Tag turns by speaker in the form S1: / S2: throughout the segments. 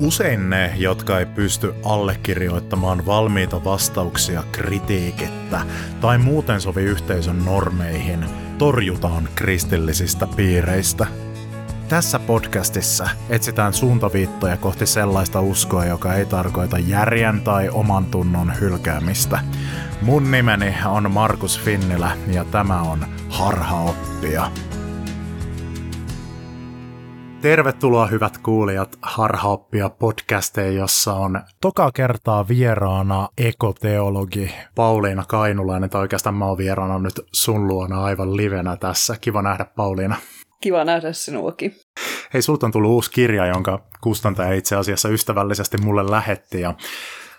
S1: Usein ne, jotka ei pysty allekirjoittamaan valmiita vastauksia kritiikettä tai muuten sovi yhteisön normeihin, torjutaan kristillisistä piireistä. Tässä podcastissa etsitään suuntaviittoja kohti sellaista uskoa, joka ei tarkoita järjen tai oman tunnon hylkäämistä. Mun nimeni on Markus Finnilä ja tämä on Harhaoppia. Tervetuloa hyvät kuulijat Harhaoppia podcasteen, jossa on toka kertaa vieraana ekoteologi Pauliina Kainulainen, tai oikeastaan mä oon vieraana nyt sun luona aivan livenä tässä. Kiva nähdä Pauliina.
S2: Kiva nähdä sinuakin.
S1: Hei, sulta on tullut uusi kirja, jonka kustantaja itse asiassa ystävällisesti mulle lähetti ja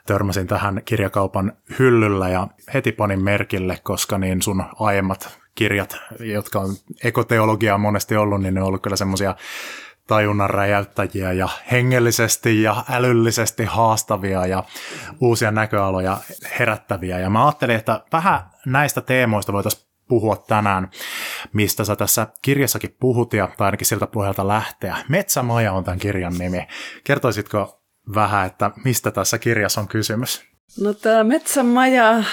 S1: törmäsin tähän kirjakaupan hyllyllä ja heti panin merkille, koska niin sun aiemmat kirjat, jotka on ekoteologiaa monesti ollut, niin ne on ollut kyllä semmoisia tajunnan räjäyttäjiä ja hengellisesti ja älyllisesti haastavia ja uusia näköaloja herättäviä. Ja mä ajattelin, että vähän näistä teemoista voitaisiin puhua tänään, mistä sä tässä kirjassakin puhut ja tai ainakin siltä pohjalta lähteä. Metsämaja on tämän kirjan nimi. Kertoisitko vähän, että mistä tässä kirjassa on kysymys?
S2: No tämä Metsämaja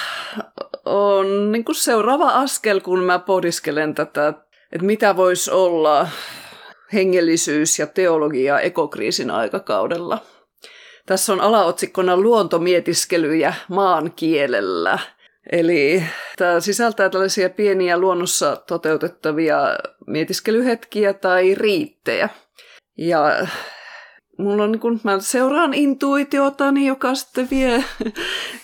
S2: on niin kuin seuraava askel, kun mä pohdiskelen tätä, että mitä voisi olla hengellisyys ja teologia ekokriisin aikakaudella. Tässä on alaotsikkona luontomietiskelyjä maan kielellä. Eli tämä sisältää tällaisia pieniä luonnossa toteutettavia mietiskelyhetkiä tai riittejä. Ja mulla on, niin kun mä seuraan intuitiotani, joka sitten vie,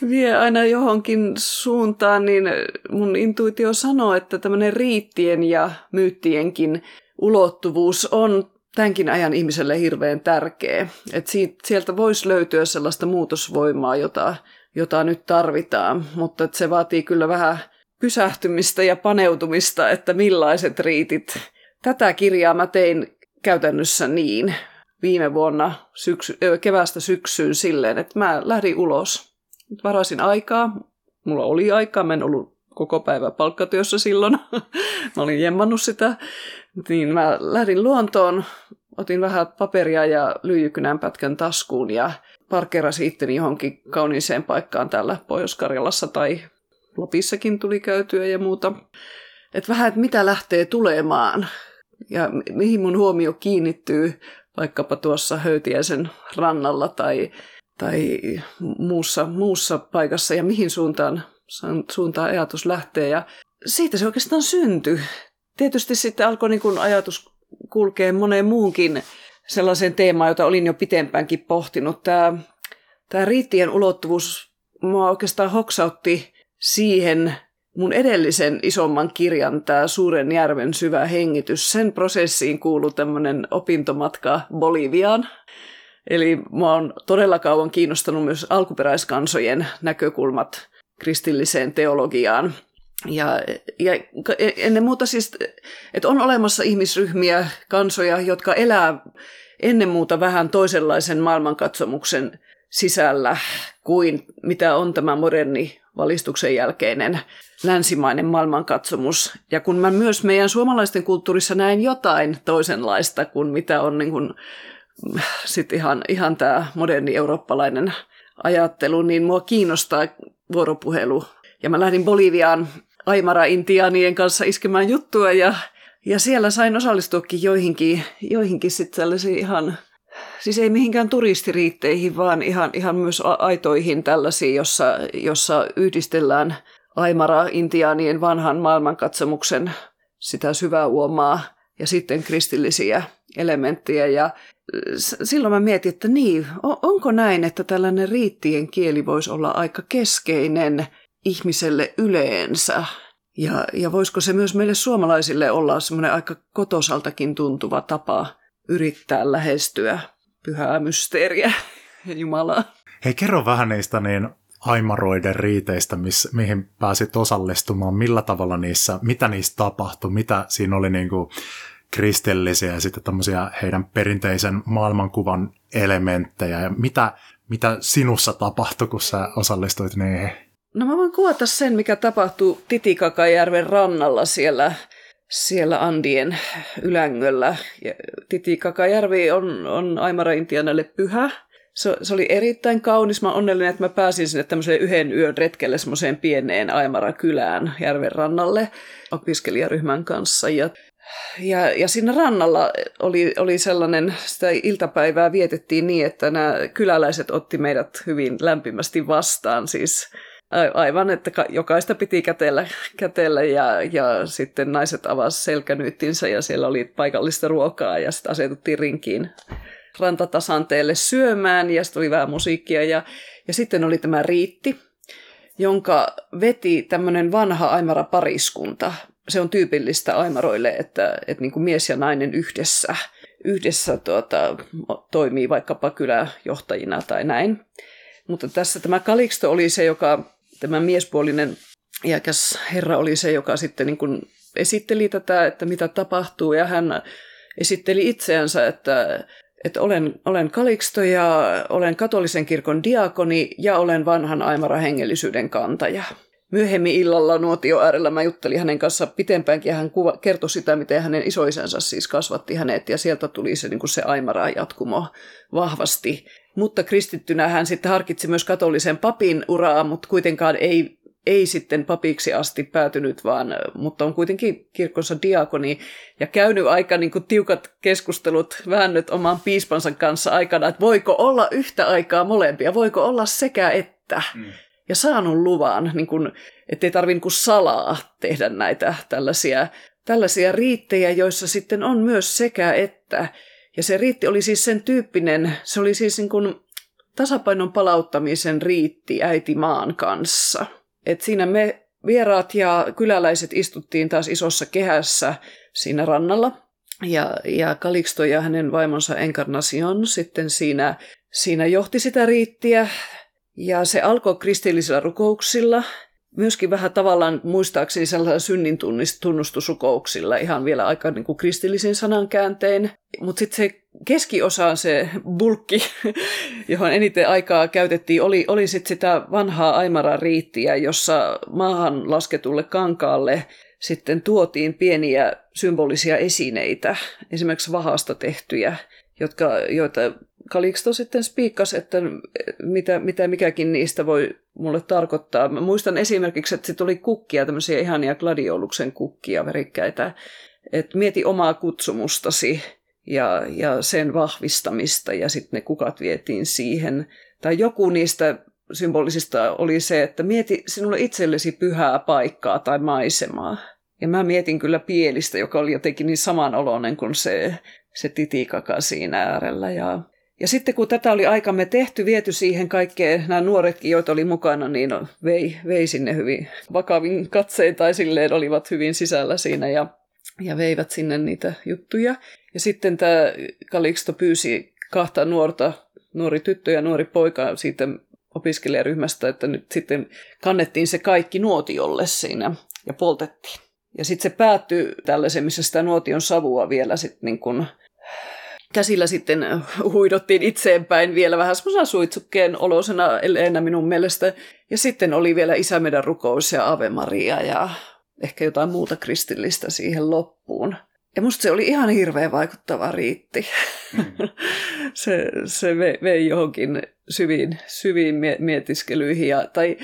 S2: vie aina johonkin suuntaan, niin mun intuitio sanoo, että tämmöinen riittien ja myyttienkin ulottuvuus on tämänkin ajan ihmiselle hirveän tärkeä. Että sieltä voisi löytyä sellaista muutosvoimaa, jota, jota nyt tarvitaan, mutta se vaatii kyllä vähän pysähtymistä ja paneutumista, että millaiset riitit. Tätä kirjaa mä tein käytännössä niin viime vuonna syksy, kevästä syksyyn silleen, että mä lähdin ulos. Varasin aikaa, mulla oli aikaa, mä en ollut koko päivä palkkatyössä silloin. mä olin jemmannut sitä. Niin mä lähdin luontoon, otin vähän paperia ja lyijykynän pätkän taskuun ja parkerasin itteni johonkin kauniiseen paikkaan täällä Pohjois-Karjalassa tai Lopissakin tuli käytyä ja muuta. Että vähän, että mitä lähtee tulemaan ja mihin mun huomio kiinnittyy vaikkapa tuossa Höytiäisen rannalla tai, tai muussa, muussa paikassa ja mihin suuntaan, suuntaan ajatus lähtee. Ja siitä se oikeastaan syntyi tietysti sitten alkoi niin kuin ajatus kulkea moneen muunkin sellaiseen teemaan, jota olin jo pitempäänkin pohtinut. Tämä, tämä riittien ulottuvuus mua oikeastaan hoksautti siihen mun edellisen isomman kirjan, tämä Suuren järven syvä hengitys. Sen prosessiin kuuluu tämmöinen opintomatka Boliviaan. Eli mua on todella kauan kiinnostanut myös alkuperäiskansojen näkökulmat kristilliseen teologiaan. Ja, ja ennen muuta siis, että on olemassa ihmisryhmiä, kansoja, jotka elää ennen muuta vähän toisenlaisen maailmankatsomuksen sisällä kuin mitä on tämä moderni valistuksen jälkeinen länsimainen maailmankatsomus. Ja kun mä myös meidän suomalaisten kulttuurissa näin jotain toisenlaista kuin mitä on niin kuin, sit ihan, ihan tämä moderni eurooppalainen ajattelu, niin mua kiinnostaa vuoropuhelu. Ja mä lähdin Boliviaan Aimara-intiaanien kanssa iskemään juttua ja, ja siellä sain osallistuakin joihinkin, joihinkin sitten sellaisiin ihan, siis ei mihinkään turistiriitteihin, vaan ihan, ihan myös aitoihin tällaisiin, jossa, jossa yhdistellään Aimara-intiaanien vanhan maailmankatsomuksen sitä syvää uomaa ja sitten kristillisiä elementtejä. Ja silloin mä mietin, että niin, onko näin, että tällainen riittien kieli voisi olla aika keskeinen – ihmiselle yleensä. Ja, ja voisiko se myös meille suomalaisille olla semmoinen aika kotosaltakin tuntuva tapa yrittää lähestyä pyhää mysteeriä ja Jumalaa.
S1: Hei, kerro vähän niistä niin aimaroiden riiteistä, miss, mihin pääsit osallistumaan, millä tavalla niissä, mitä niissä tapahtui, mitä siinä oli niin kuin kristillisiä ja sitten tämmöisiä heidän perinteisen maailmankuvan elementtejä ja mitä, mitä sinussa tapahtui, kun sä osallistuit niihin?
S2: No mä voin kuvata sen, mikä tapahtuu Titikakajärven rannalla siellä, siellä Andien ylängöllä. Titikakajärvi on, on Aimara-Intianalle pyhä. se, se oli erittäin kaunis. Mä onnellinen, että mä pääsin sinne tämmöiseen yhden yön retkelle semmoiseen pieneen Aimara-kylään järven rannalle opiskelijaryhmän kanssa. Ja ja, ja siinä rannalla oli, oli sellainen, sitä iltapäivää vietettiin niin, että nämä kyläläiset otti meidät hyvin lämpimästi vastaan. Siis aivan, että jokaista piti kätellä, kätellä ja, ja sitten naiset avasivat selkänyyttinsä ja siellä oli paikallista ruokaa ja sitten asetuttiin rinkiin rantatasanteelle syömään ja sitten oli vähän musiikkia ja, ja sitten oli tämä riitti, jonka veti tämmöinen vanha aimara pariskunta. Se on tyypillistä aimaroille, että, että niin kuin mies ja nainen yhdessä, yhdessä tuota, toimii vaikkapa kyläjohtajina tai näin. Mutta tässä tämä Kaliksto oli se, joka, tämä miespuolinen iäkäs herra oli se, joka sitten niin kuin esitteli tätä, että mitä tapahtuu, ja hän esitteli itseänsä, että että olen, olen Kaliksto ja olen katolisen kirkon diakoni ja olen vanhan Aimara hengellisyyden kantaja. Myöhemmin illalla nuotio äärellä mä juttelin hänen kanssa pitempäänkin ja hän kuva, kertoi sitä, miten hänen isoisensa siis kasvatti hänet ja sieltä tuli se, niin kuin se Aimara jatkumo vahvasti. Mutta kristittynä hän sitten harkitsi myös katolisen papin uraa, mutta kuitenkaan ei ei sitten papiksi asti päätynyt, vaan, mutta on kuitenkin kirkkonsa diakoni ja käynyt aika niin kuin, tiukat keskustelut, väännöt oman piispansa kanssa aikana, että voiko olla yhtä aikaa molempia, voiko olla sekä että. Mm. Ja saanut luvan, niin kuin, ettei tarvitse niin salaa tehdä näitä tällaisia, tällaisia riittejä, joissa sitten on myös sekä että. Ja se riitti oli siis sen tyyppinen, se oli siis niin kuin tasapainon palauttamisen riitti äiti maan kanssa – et siinä me vieraat ja kyläläiset istuttiin taas isossa kehässä siinä rannalla. Ja, ja Kaliksto ja hänen vaimonsa Encarnacion sitten siinä, siinä johti sitä riittiä. Ja se alkoi kristillisillä rukouksilla, myöskin vähän tavallaan muistaakseni sellaisilla synnin tunnustusrukouksilla, ihan vielä aika niin kuin kristillisin sanankääntein. Mutta sitten se keskiosa, se bulkki, johon eniten aikaa käytettiin, oli, oli sitten sitä vanhaa Aimara-riittiä, jossa maahan lasketulle kankaalle sitten tuotiin pieniä symbolisia esineitä, esimerkiksi vahasta tehtyjä, jotka, joita Kaliksto sitten spiikkasi, että mitä, mitä mikäkin niistä voi mulle tarkoittaa. Mä muistan esimerkiksi, että se tuli kukkia, tämmöisiä ihania gladioluksen kukkia, värikkäitä. Että mieti omaa kutsumustasi ja, ja sen vahvistamista ja sitten ne kukat vietiin siihen. Tai joku niistä symbolisista oli se, että mieti sinulle itsellesi pyhää paikkaa tai maisemaa. Ja mä mietin kyllä pielistä, joka oli jotenkin niin samanoloinen kuin se, se titikaka siinä äärellä. Ja, ja sitten kun tätä oli aikamme tehty, viety siihen kaikkeen, nämä nuoretkin, joita oli mukana, niin vei, vei sinne hyvin vakavin katsein tai silleen olivat hyvin sisällä siinä ja, ja veivät sinne niitä juttuja. Ja sitten tämä Kaliksto pyysi kahta nuorta, nuori tyttö ja nuori poika siitä opiskelijaryhmästä, että nyt sitten kannettiin se kaikki nuotiolle siinä ja poltettiin. Ja sitten se päättyi tällaisen, missä sitä nuotion savua vielä sitten niin kuin käsillä sitten huidottiin itseenpäin vielä vähän semmoisena suitsukkeen olosena eleenä minun mielestä. Ja sitten oli vielä Isä meidän rukous ja Ave Maria ja ehkä jotain muuta kristillistä siihen loppuun. Ja musta se oli ihan hirveän vaikuttava riitti. Mm. se, se vei johonkin syviin, syviin mietiskelyihin. Ja, tai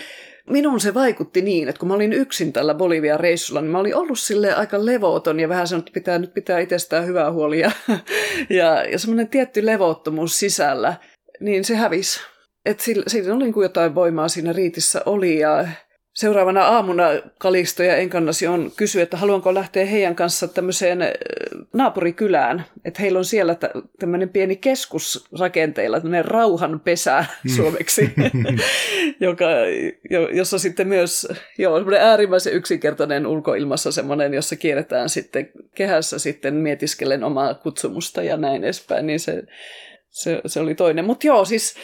S2: minun se vaikutti niin, että kun mä olin yksin tällä Bolivian reissulla, niin mä olin ollut sille aika levoton ja vähän sanonut, että pitää, nyt pitää itsestään hyvää huolia. ja, ja semmoinen tietty levottomuus sisällä, niin se hävisi. Että siinä oli niin kuin jotain voimaa siinä riitissä oli ja Seuraavana aamuna Kalisto ja on kysyi, että haluanko lähteä heidän kanssa tämmöiseen naapurikylään. Että heillä on siellä tämmöinen pieni keskus rakenteilla, tämmöinen rauhanpesä mm. suomeksi, joka, jossa sitten myös, joo, semmoinen äärimmäisen yksinkertainen ulkoilmassa semmoinen, jossa kierretään sitten kehässä sitten mietiskellen omaa kutsumusta ja näin edespäin, niin se, se, se oli toinen. Mutta joo, siis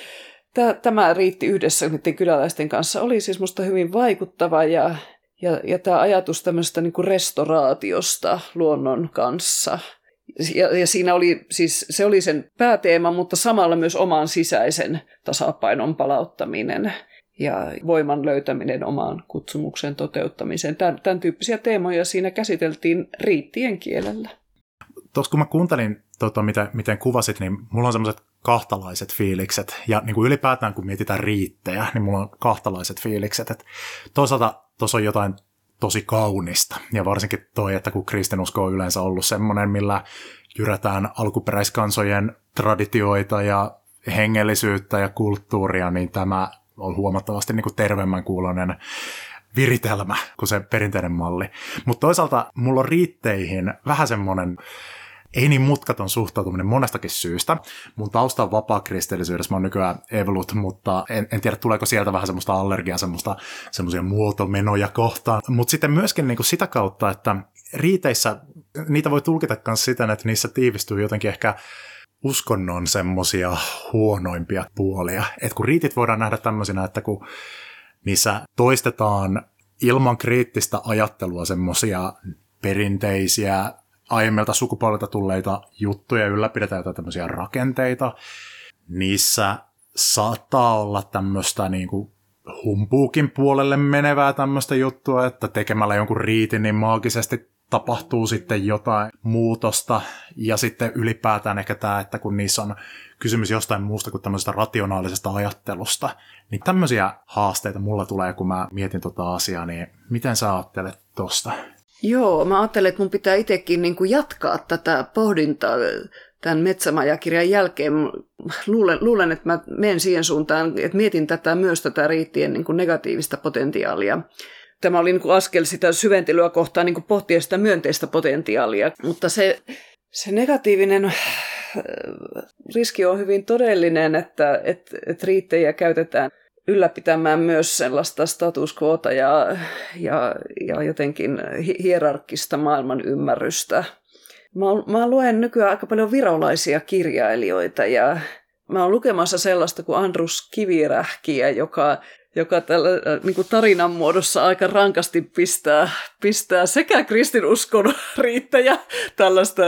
S2: tämä riitti yhdessä niiden kyläläisten kanssa. Oli siis musta hyvin vaikuttava ja, ja, ja tämä ajatus tämmöistä niin kuin restauraatiosta luonnon kanssa. Ja, ja siinä oli siis, se oli sen pääteema, mutta samalla myös oman sisäisen tasapainon palauttaminen ja voiman löytäminen omaan kutsumuksen toteuttamiseen. Tämän, tämän tyyppisiä teemoja siinä käsiteltiin riittien kielellä
S1: Tuossa kun mä kuuntelin, tota, miten, miten kuvasit, niin mulla on semmoiset kahtalaiset fiilikset. Ja niin kuin ylipäätään kun mietitään riittejä, niin mulla on kahtalaiset fiilikset. Et toisaalta tuossa on jotain tosi kaunista. Ja varsinkin toi, että kun kristinusko on yleensä ollut semmoinen, millä jyrätään alkuperäiskansojen traditioita ja hengellisyyttä ja kulttuuria, niin tämä on huomattavasti niin kuin terveemmän kuulonen viritelmä kuin se perinteinen malli. Mutta toisaalta mulla on riitteihin vähän semmoinen ei niin mutkaton suhtautuminen monestakin syystä. Mun tausta on vapaa-kristillisyydessä, mä oon nykyään evolut, mutta en, en tiedä tuleeko sieltä vähän semmoista allergiaa, semmoista, semmoisia muotomenoja kohtaan. Mutta sitten myöskin niin kuin sitä kautta, että riiteissä niitä voi tulkita myös siten, että niissä tiivistyy jotenkin ehkä uskonnon semmoisia huonoimpia puolia. Et kun riitit voidaan nähdä tämmöisinä, että kun niissä toistetaan ilman kriittistä ajattelua semmoisia perinteisiä aiemmilta sukupolvilta tulleita juttuja, ylläpidetään jotain tämmöisiä rakenteita. Niissä saattaa olla tämmöistä niin kuin humpuukin puolelle menevää tämmöistä juttua, että tekemällä jonkun riitin niin maagisesti tapahtuu sitten jotain muutosta ja sitten ylipäätään ehkä tämä, että kun niissä on kysymys jostain muusta kuin tämmöisestä rationaalisesta ajattelusta, niin tämmöisiä haasteita mulla tulee, kun mä mietin tota asiaa, niin miten sä ajattelet tosta?
S2: Joo, mä ajattelen, että mun pitää itsekin niin kuin jatkaa tätä pohdintaa tämän Metsämajakirjan jälkeen. Luulen, luulen, että mä menen siihen suuntaan, että mietin tätä myös tätä riittien niin kuin negatiivista potentiaalia. Tämä oli niin kuin askel sitä syventelyä kohtaan niin kuin pohtia sitä myönteistä potentiaalia, mutta se, se negatiivinen äh, riski on hyvin todellinen, että, että, että riittejä käytetään – ylläpitämään myös sellaista status quota ja, ja, ja jotenkin hierarkkista maailman ymmärrystä. Mä, mä luen nykyään aika paljon virolaisia kirjailijoita ja mä oon lukemassa sellaista kuin Andrus Kivirähkiä, joka, joka tällä, niin kuin tarinan muodossa aika rankasti pistää, pistää sekä kristinuskon riittäjä tällaista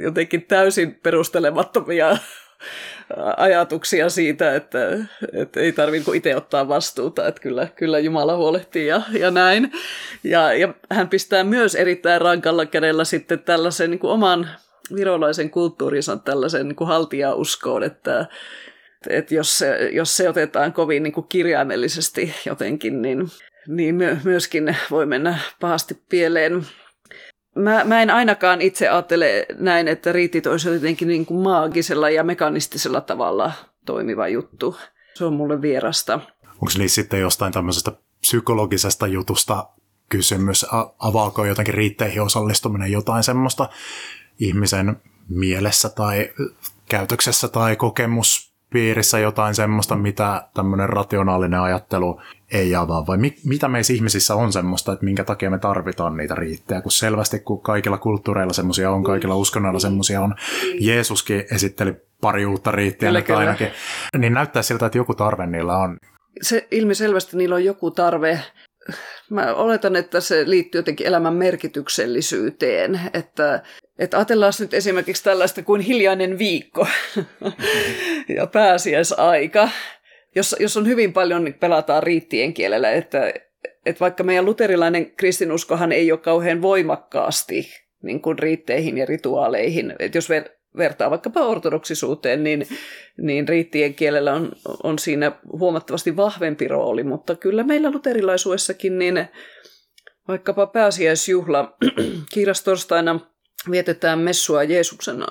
S2: jotenkin täysin perustelemattomia ajatuksia siitä, että, että ei tarvitse itse ottaa vastuuta, että kyllä, kyllä Jumala huolehtii ja, ja näin. Ja, ja hän pistää myös erittäin rankalla kädellä sitten tällaisen niin kuin oman virolaisen kulttuurinsa tällaisen niin kuin haltijauskoon, että, että jos, se, jos se otetaan kovin niin kuin kirjaimellisesti jotenkin, niin, niin myöskin voi mennä pahasti pieleen. Mä, mä en ainakaan itse ajattele näin, että riitit olisi jotenkin niin kuin maagisella ja mekanistisella tavalla toimiva juttu. Se on mulle vierasta.
S1: Onko niissä sitten jostain tämmöisestä psykologisesta jutusta kysymys? Avaako jotenkin riitteihin osallistuminen jotain semmoista ihmisen mielessä tai käytöksessä tai kokemuspiirissä jotain semmoista, mitä tämmöinen rationaalinen ajattelu ei avaa, vai mi- mitä meissä ihmisissä on semmoista, että minkä takia me tarvitaan niitä riittejä, kun selvästi kun kaikilla kulttuureilla semmoisia on, kaikilla uskonnoilla semmoisia on, Jeesuskin esitteli pari uutta riittiä nyt ainakin, niin näyttää siltä, että joku tarve niillä on.
S2: Se ilmiselvästi niillä on joku tarve. Mä oletan, että se liittyy jotenkin elämän merkityksellisyyteen, että että ajatellaan nyt esimerkiksi tällaista kuin hiljainen viikko ja pääsiäisaika jos, jos on hyvin paljon, niin pelataan riittien kielellä, että, että vaikka meidän luterilainen kristinuskohan ei ole kauhean voimakkaasti niin kuin riitteihin ja rituaaleihin, että jos ver, vertaa vaikkapa ortodoksisuuteen, niin, niin riittien kielellä on, on siinä huomattavasti vahvempi rooli, mutta kyllä meillä luterilaisuudessakin niin vaikkapa pääsiäisjuhla kiirastorstaina vietetään messua Jeesuksen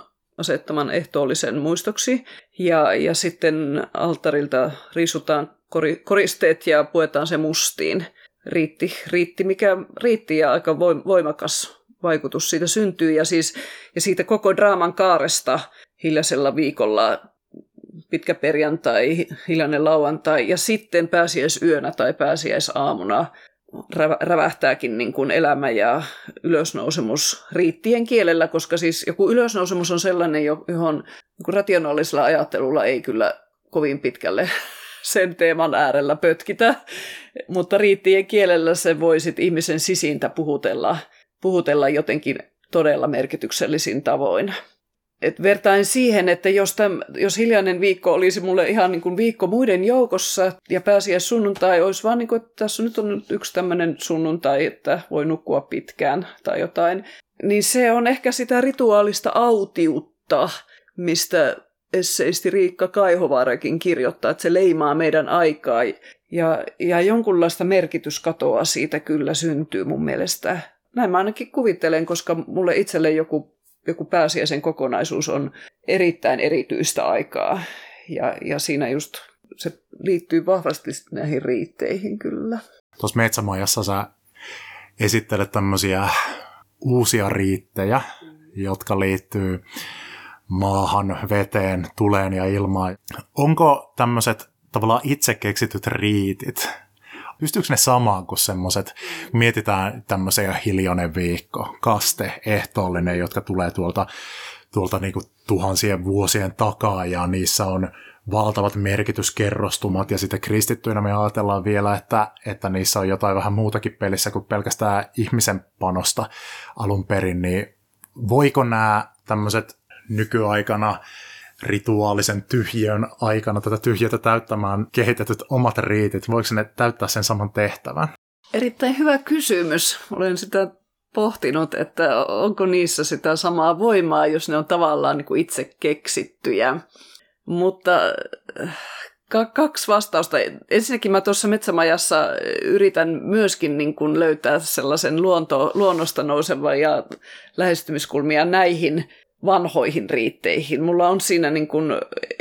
S2: asettaman ehtoollisen muistoksi. Ja, ja sitten altarilta riisutaan koristeet ja puetaan se mustiin. Riitti, riitti mikä riitti ja aika voimakas vaikutus siitä syntyy. Ja, siis, ja siitä koko draaman kaaresta hiljaisella viikolla pitkä perjantai, hiljainen lauantai ja sitten pääsiäisyönä tai pääsiäisaamuna rävähtääkin niin kuin elämä ja ylösnousemus riittien kielellä, koska siis joku ylösnousemus on sellainen, johon niin rationaalisella ajattelulla ei kyllä kovin pitkälle sen teeman äärellä pötkitä, mutta riittien kielellä se voi sit ihmisen sisintä puhutella, puhutella jotenkin todella merkityksellisin tavoin. Et vertain siihen, että jos, täm, jos hiljainen viikko olisi mulle ihan niin kuin viikko muiden joukossa ja pääsiäis sunnuntai olisi vaan niin kuin, että tässä nyt on yksi tämmöinen sunnuntai, että voi nukkua pitkään tai jotain. niin se on ehkä sitä rituaalista autiutta, mistä esseisti Riikka Kaihovaarakin kirjoittaa, että se leimaa meidän aikaa ja, ja jonkunlaista merkityskatoa siitä kyllä syntyy mun mielestä. Näin mä ainakin kuvittelen, koska mulle itselle joku, joku pääsiäisen kokonaisuus on erittäin erityistä aikaa. Ja, ja siinä just se liittyy vahvasti näihin riitteihin kyllä.
S1: Tuossa Metsämajassa sä esittelet tämmöisiä uusia riittejä, jotka liittyy maahan, veteen, tuleen ja ilmaan. Onko tämmöiset tavallaan itse keksityt riitit, pystyykö ne samaan kuin semmoiset, mietitään tämmöisiä hiljonen viikko, kaste, ehtoollinen, jotka tulee tuolta, tuolta niin kuin tuhansien vuosien takaa ja niissä on valtavat merkityskerrostumat ja sitten kristittyinä me ajatellaan vielä, että, että niissä on jotain vähän muutakin pelissä kuin pelkästään ihmisen panosta alun perin, niin voiko nämä tämmöiset nykyaikana rituaalisen tyhjön aikana tätä tyhjötä täyttämään kehitetyt omat riitit, voiko ne täyttää sen saman tehtävän?
S2: Erittäin hyvä kysymys. Olen sitä pohtinut, että onko niissä sitä samaa voimaa, jos ne on tavallaan niin kuin itse keksittyjä. Mutta äh, kaksi vastausta. Ensinnäkin mä tuossa metsämajassa yritän myöskin niin kuin löytää sellaisen luonto, luonnosta nousevan ja lähestymiskulmia näihin vanhoihin riitteihin. Mulla on siinä niin kuin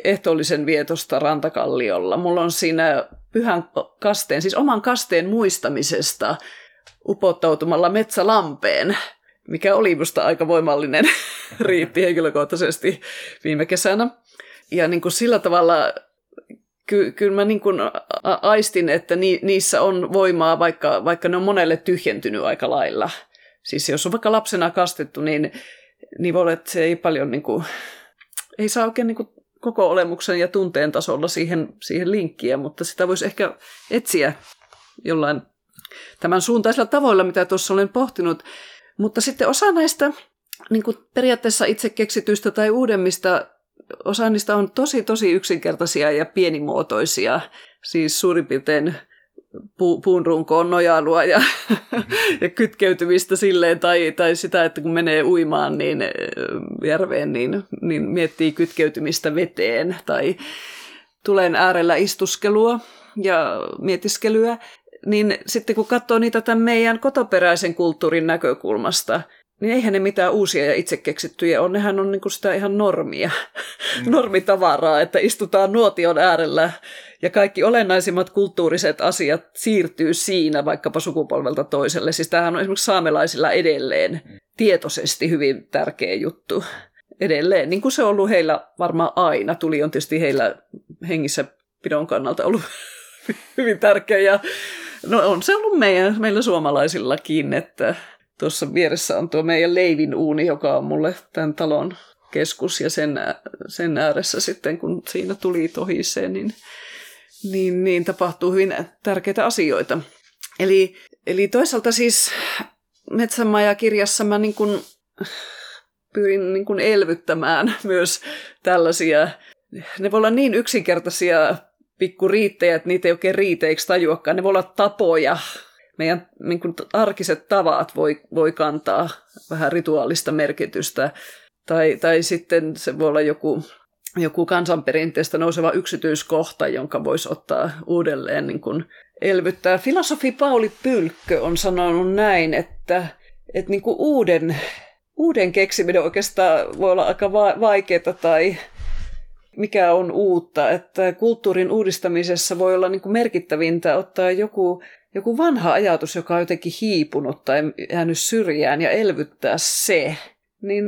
S2: ehtoollisen vietosta rantakalliolla. Mulla on siinä pyhän kasteen, siis oman kasteen muistamisesta upottautumalla metsälampeen, mikä oli musta aika voimallinen riitti henkilökohtaisesti viime kesänä. Ja niin kuin sillä tavalla ky- kyllä mä niin kuin aistin, että ni- niissä on voimaa, vaikka, vaikka ne on monelle tyhjentynyt aika lailla. Siis jos on vaikka lapsena kastettu, niin niin voi olla, että se ei paljon niin kuin, ei saa oikein niin kuin koko olemuksen ja tunteen tasolla siihen, siihen linkkiä, mutta sitä voisi ehkä etsiä jollain tämän suuntaisilla tavoilla, mitä tuossa olen pohtinut. Mutta sitten osa näistä niin kuin periaatteessa itse keksityistä tai uudemmista, osa niistä on tosi tosi yksinkertaisia ja pienimuotoisia. Siis suurin piirtein pu, puun runkoon nojailua ja, ja kytkeytymistä silleen, tai, tai sitä, että kun menee uimaan niin järveen, niin, niin miettii kytkeytymistä veteen, tai tulen äärellä istuskelua ja mietiskelyä, niin sitten kun katsoo niitä tämän meidän kotoperäisen kulttuurin näkökulmasta, niin eihän ne mitään uusia ja itse keksittyjä ole. Nehän on niin kuin sitä ihan normia, mm. normitavaraa, että istutaan nuotion äärellä ja kaikki olennaisimmat kulttuuriset asiat siirtyy siinä vaikkapa sukupolvelta toiselle. Siis tämähän on esimerkiksi saamelaisilla edelleen tietoisesti hyvin tärkeä juttu. Edelleen, niin kuin se on ollut heillä varmaan aina. Tuli on tietysti heillä hengissä pidon kannalta ollut hyvin tärkeä. Ja no on se ollut meidän, meillä suomalaisillakin, että tuossa vieressä on tuo meidän leivin uuni, joka on mulle tämän talon keskus ja sen, sen ääressä sitten, kun siinä tuli tohiseen, niin niin, niin tapahtuu hyvin tärkeitä asioita. Eli, eli toisaalta siis Metsämaja-kirjassa mä niin kuin pyrin niin kuin elvyttämään myös tällaisia, ne voi olla niin yksinkertaisia pikkuriittejä, että niitä ei oikein riiteiksi tajuakaan. Ne voi olla tapoja. Meidän niin kuin arkiset tavat voi, voi kantaa vähän rituaalista merkitystä. Tai, tai sitten se voi olla joku joku kansanperinteestä nouseva yksityiskohta, jonka voisi ottaa uudelleen niin kuin elvyttää. Filosofi Pauli Pylkkö on sanonut näin, että, että niin kuin uuden, uuden keksiminen oikeastaan voi olla aika vaikeaa tai mikä on uutta, että kulttuurin uudistamisessa voi olla niin kuin merkittävintä ottaa joku, joku vanha ajatus, joka on jotenkin hiipunut tai jäänyt syrjään ja elvyttää se. Niin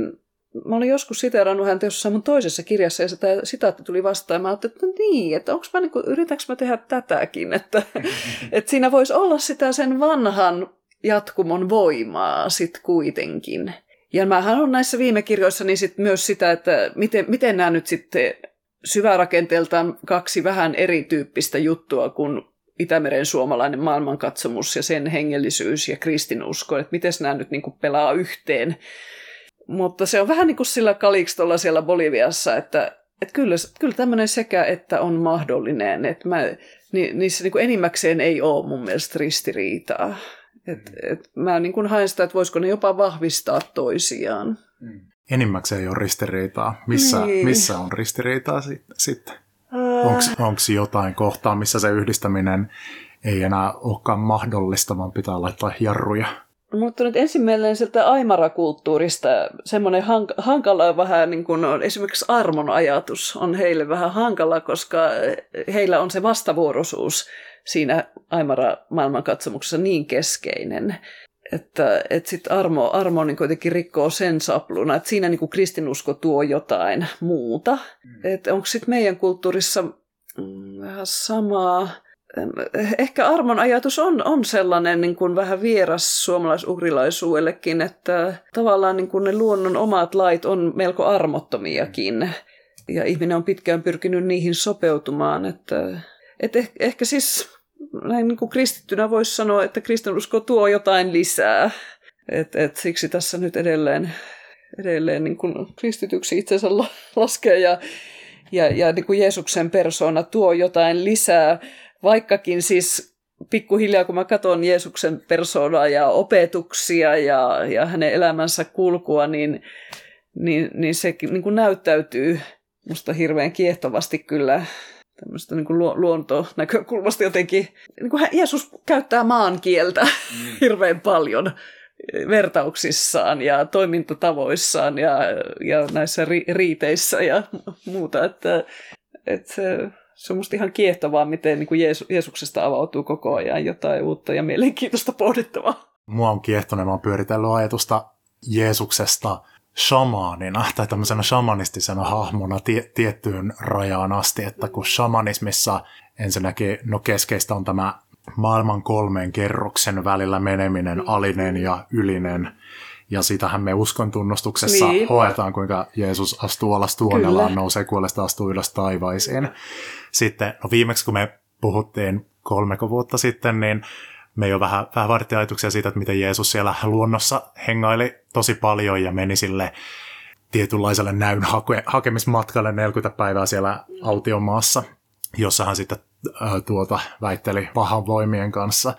S2: mä olin joskus siteerannut häntä jossain mun toisessa kirjassa ja sitä sitaatti tuli vastaan. Ja mä ajattelin, että no niin, että onks mä niinku, yritäks mä tehdä tätäkin, että, että siinä voisi olla sitä sen vanhan jatkumon voimaa sit kuitenkin. Ja mähän on näissä viime kirjoissani sit myös sitä, että miten, miten nämä nyt sitten syvärakenteeltaan kaksi vähän erityyppistä juttua kuin Itämeren suomalainen maailmankatsomus ja sen hengellisyys ja kristinusko, että miten nämä nyt niin pelaa yhteen. Mutta se on vähän niin kuin sillä kalikstolla siellä Boliviassa, että, että kyllä, kyllä tämmöinen sekä että on mahdollinen. Että mä, ni, niissä niin kuin enimmäkseen ei ole mun mielestä ristiriitaa. Et, et mä niin kuin haen sitä, että voisiko ne jopa vahvistaa toisiaan.
S1: Mm. Enimmäkseen ei ole ristiriitaa. Missä, niin. missä on ristiriitaa sit, sitten? Onko jotain kohtaa, missä se yhdistäminen ei enää olekaan mahdollista, vaan pitää laittaa jarruja?
S2: Mutta nyt ensimmäinen sieltä Aimara-kulttuurista. Semmoinen hank- hankala vähän niin kuin on esimerkiksi armon ajatus on heille vähän hankala, koska heillä on se vastavuoroisuus siinä Aimara maailmankatsomuksessa niin keskeinen, että, että sitten armo, armo niin kuitenkin rikkoo sen sapluna, että siinä niin kuin kristinusko tuo jotain muuta. Mm. Että onko sitten meidän kulttuurissa mm, vähän samaa, ehkä armon ajatus on, on sellainen niin kuin vähän vieras suomalaisugrilaisuudellekin, että tavallaan niin kuin ne luonnon omat lait on melko armottomiakin. Ja ihminen on pitkään pyrkinyt niihin sopeutumaan. Että, että ehkä, ehkä siis näin niin kuin kristittynä voisi sanoa, että kristinusko tuo jotain lisää. Et, et siksi tässä nyt edelleen, edelleen niin kuin kristityksi itsensä laskee ja, ja, ja niin kuin Jeesuksen persoona tuo jotain lisää vaikkakin siis pikkuhiljaa, kun mä katson Jeesuksen persoonaa ja opetuksia ja, ja hänen elämänsä kulkua, niin, niin, niin se niin kuin näyttäytyy musta hirveän kiehtovasti kyllä tämmöistä niin lu- luontonäkökulmasta jotenkin. Niin kuin Jeesus käyttää maan kieltä mm. hirveän paljon vertauksissaan ja toimintatavoissaan ja, ja näissä ri- riiteissä ja muuta. Että, että se on musta ihan kiehtovaa, miten niin kuin Jeesu, Jeesuksesta avautuu koko ajan jotain uutta ja mielenkiintoista pohdittavaa.
S1: Mua on kiehtonut, mä oon pyöritellyt ajatusta Jeesuksesta shamaanina tai tämmöisenä shamanistisena hahmona tie, tiettyyn rajaan asti, että kun shamanismissa ensinnäkin no keskeistä on tämä maailman kolmeen kerroksen välillä meneminen, mm. alinen ja ylinen, ja sitähän me uskon tunnustuksessa niin. hoetaan, kuinka Jeesus astuu alas tuonelaan, nousee kuolesta, astuu ylös taivaisiin. Sitten, no viimeksi kun me puhuttiin kolmeko vuotta sitten, niin me jo vähän, vähän vaadittiin ajatuksia siitä, että miten Jeesus siellä luonnossa hengaili tosi paljon ja meni sille tietynlaiselle näyn hake- hakemismatkalle 40 päivää siellä autiomaassa, jossa hän sitten äh, tuota, väitteli pahan voimien kanssa.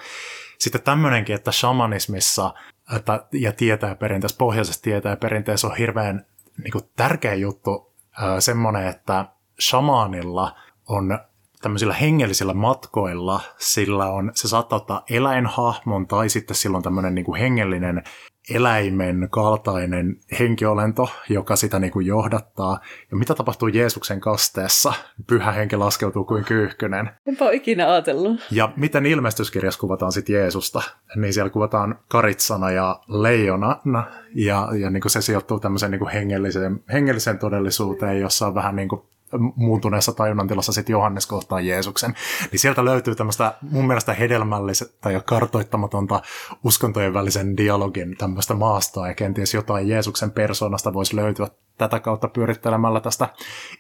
S1: Sitten tämmöinenkin, että shamanismissa että, ja tietää perinteessä, pohjaisessa tietää perinteessä on hirveän niin kuin, tärkeä juttu äh, semmoinen, että shamaanilla on tämmöisillä hengellisillä matkoilla, sillä on, se saattaa ottaa eläinhahmon tai sitten silloin tämmöinen niin kuin hengellinen eläimen kaltainen henkiolento, joka sitä niin kuin johdattaa. Ja mitä tapahtuu Jeesuksen kasteessa? Pyhä henki laskeutuu kuin kyyhkynen.
S2: Enpä ole ikinä ajatellut.
S1: Ja miten ilmestyskirjassa kuvataan sitten Jeesusta? Niin siellä kuvataan karitsana ja leijonana, ja, ja niin kuin se sijoittuu tämmöiseen niin kuin hengelliseen, hengelliseen todellisuuteen, jossa on vähän niin kuin muuntuneessa tajunnantilassa sitten Johannes kohtaa Jeesuksen, niin sieltä löytyy tämmöistä mun mielestä hedelmällistä ja kartoittamatonta uskontojen välisen dialogin tämmöistä maastoa ja kenties jotain Jeesuksen persoonasta voisi löytyä tätä kautta pyörittelemällä tästä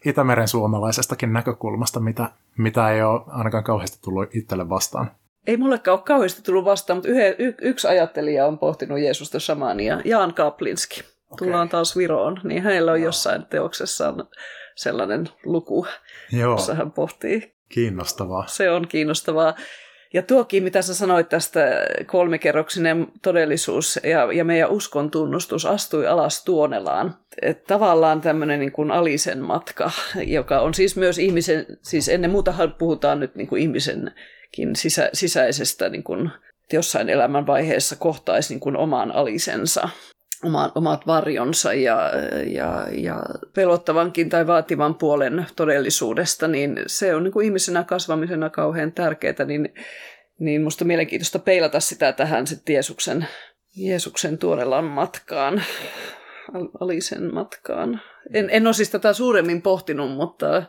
S1: Itämeren suomalaisestakin näkökulmasta, mitä, mitä ei ole ainakaan kauheasti tullut itselle vastaan.
S2: Ei mullekaan ole kauheasti tullut vastaan, mutta yhden, y, yksi ajattelija on pohtinut Jeesusta samania, Jaan Kaplinski. Okay. Tullaan taas Viroon, niin hänellä on jossain teoksessaan sellainen luku, Joo. jossa hän pohtii.
S1: Kiinnostavaa.
S2: Se on kiinnostavaa. Ja tuokin, mitä sä sanoit tästä kolmikerroksinen todellisuus ja, ja meidän uskon tunnustus astui alas tuonelaan. Et tavallaan tämmöinen niin kuin alisen matka, joka on siis myös ihmisen, siis ennen muuta puhutaan nyt niin kuin ihmisenkin sisä, sisäisestä, niin kuin, että jossain elämän vaiheessa kohtaisi niin kuin oman alisensa omat, varjonsa ja, ja, ja pelottavankin tai vaativan puolen todellisuudesta, niin se on niin kuin ihmisenä kasvamisena kauhean tärkeää, niin, niin musta mielenkiintoista peilata sitä tähän sitten Jeesuksen, Jeesuksen tuorelan matkaan, alisen matkaan. En, en ole siis tätä suuremmin pohtinut, mutta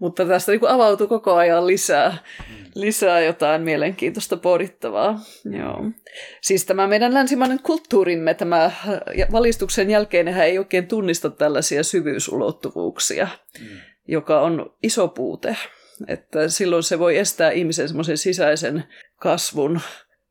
S2: mutta tästä niin avautuu koko ajan lisää, lisää jotain mielenkiintoista pohdittavaa. Joo. Siis tämä meidän länsimainen kulttuurimme, tämä valistuksen jälkeen ei oikein tunnista tällaisia syvyysulottuvuuksia, mm. joka on iso puute. Että silloin se voi estää ihmisen semmoisen sisäisen kasvun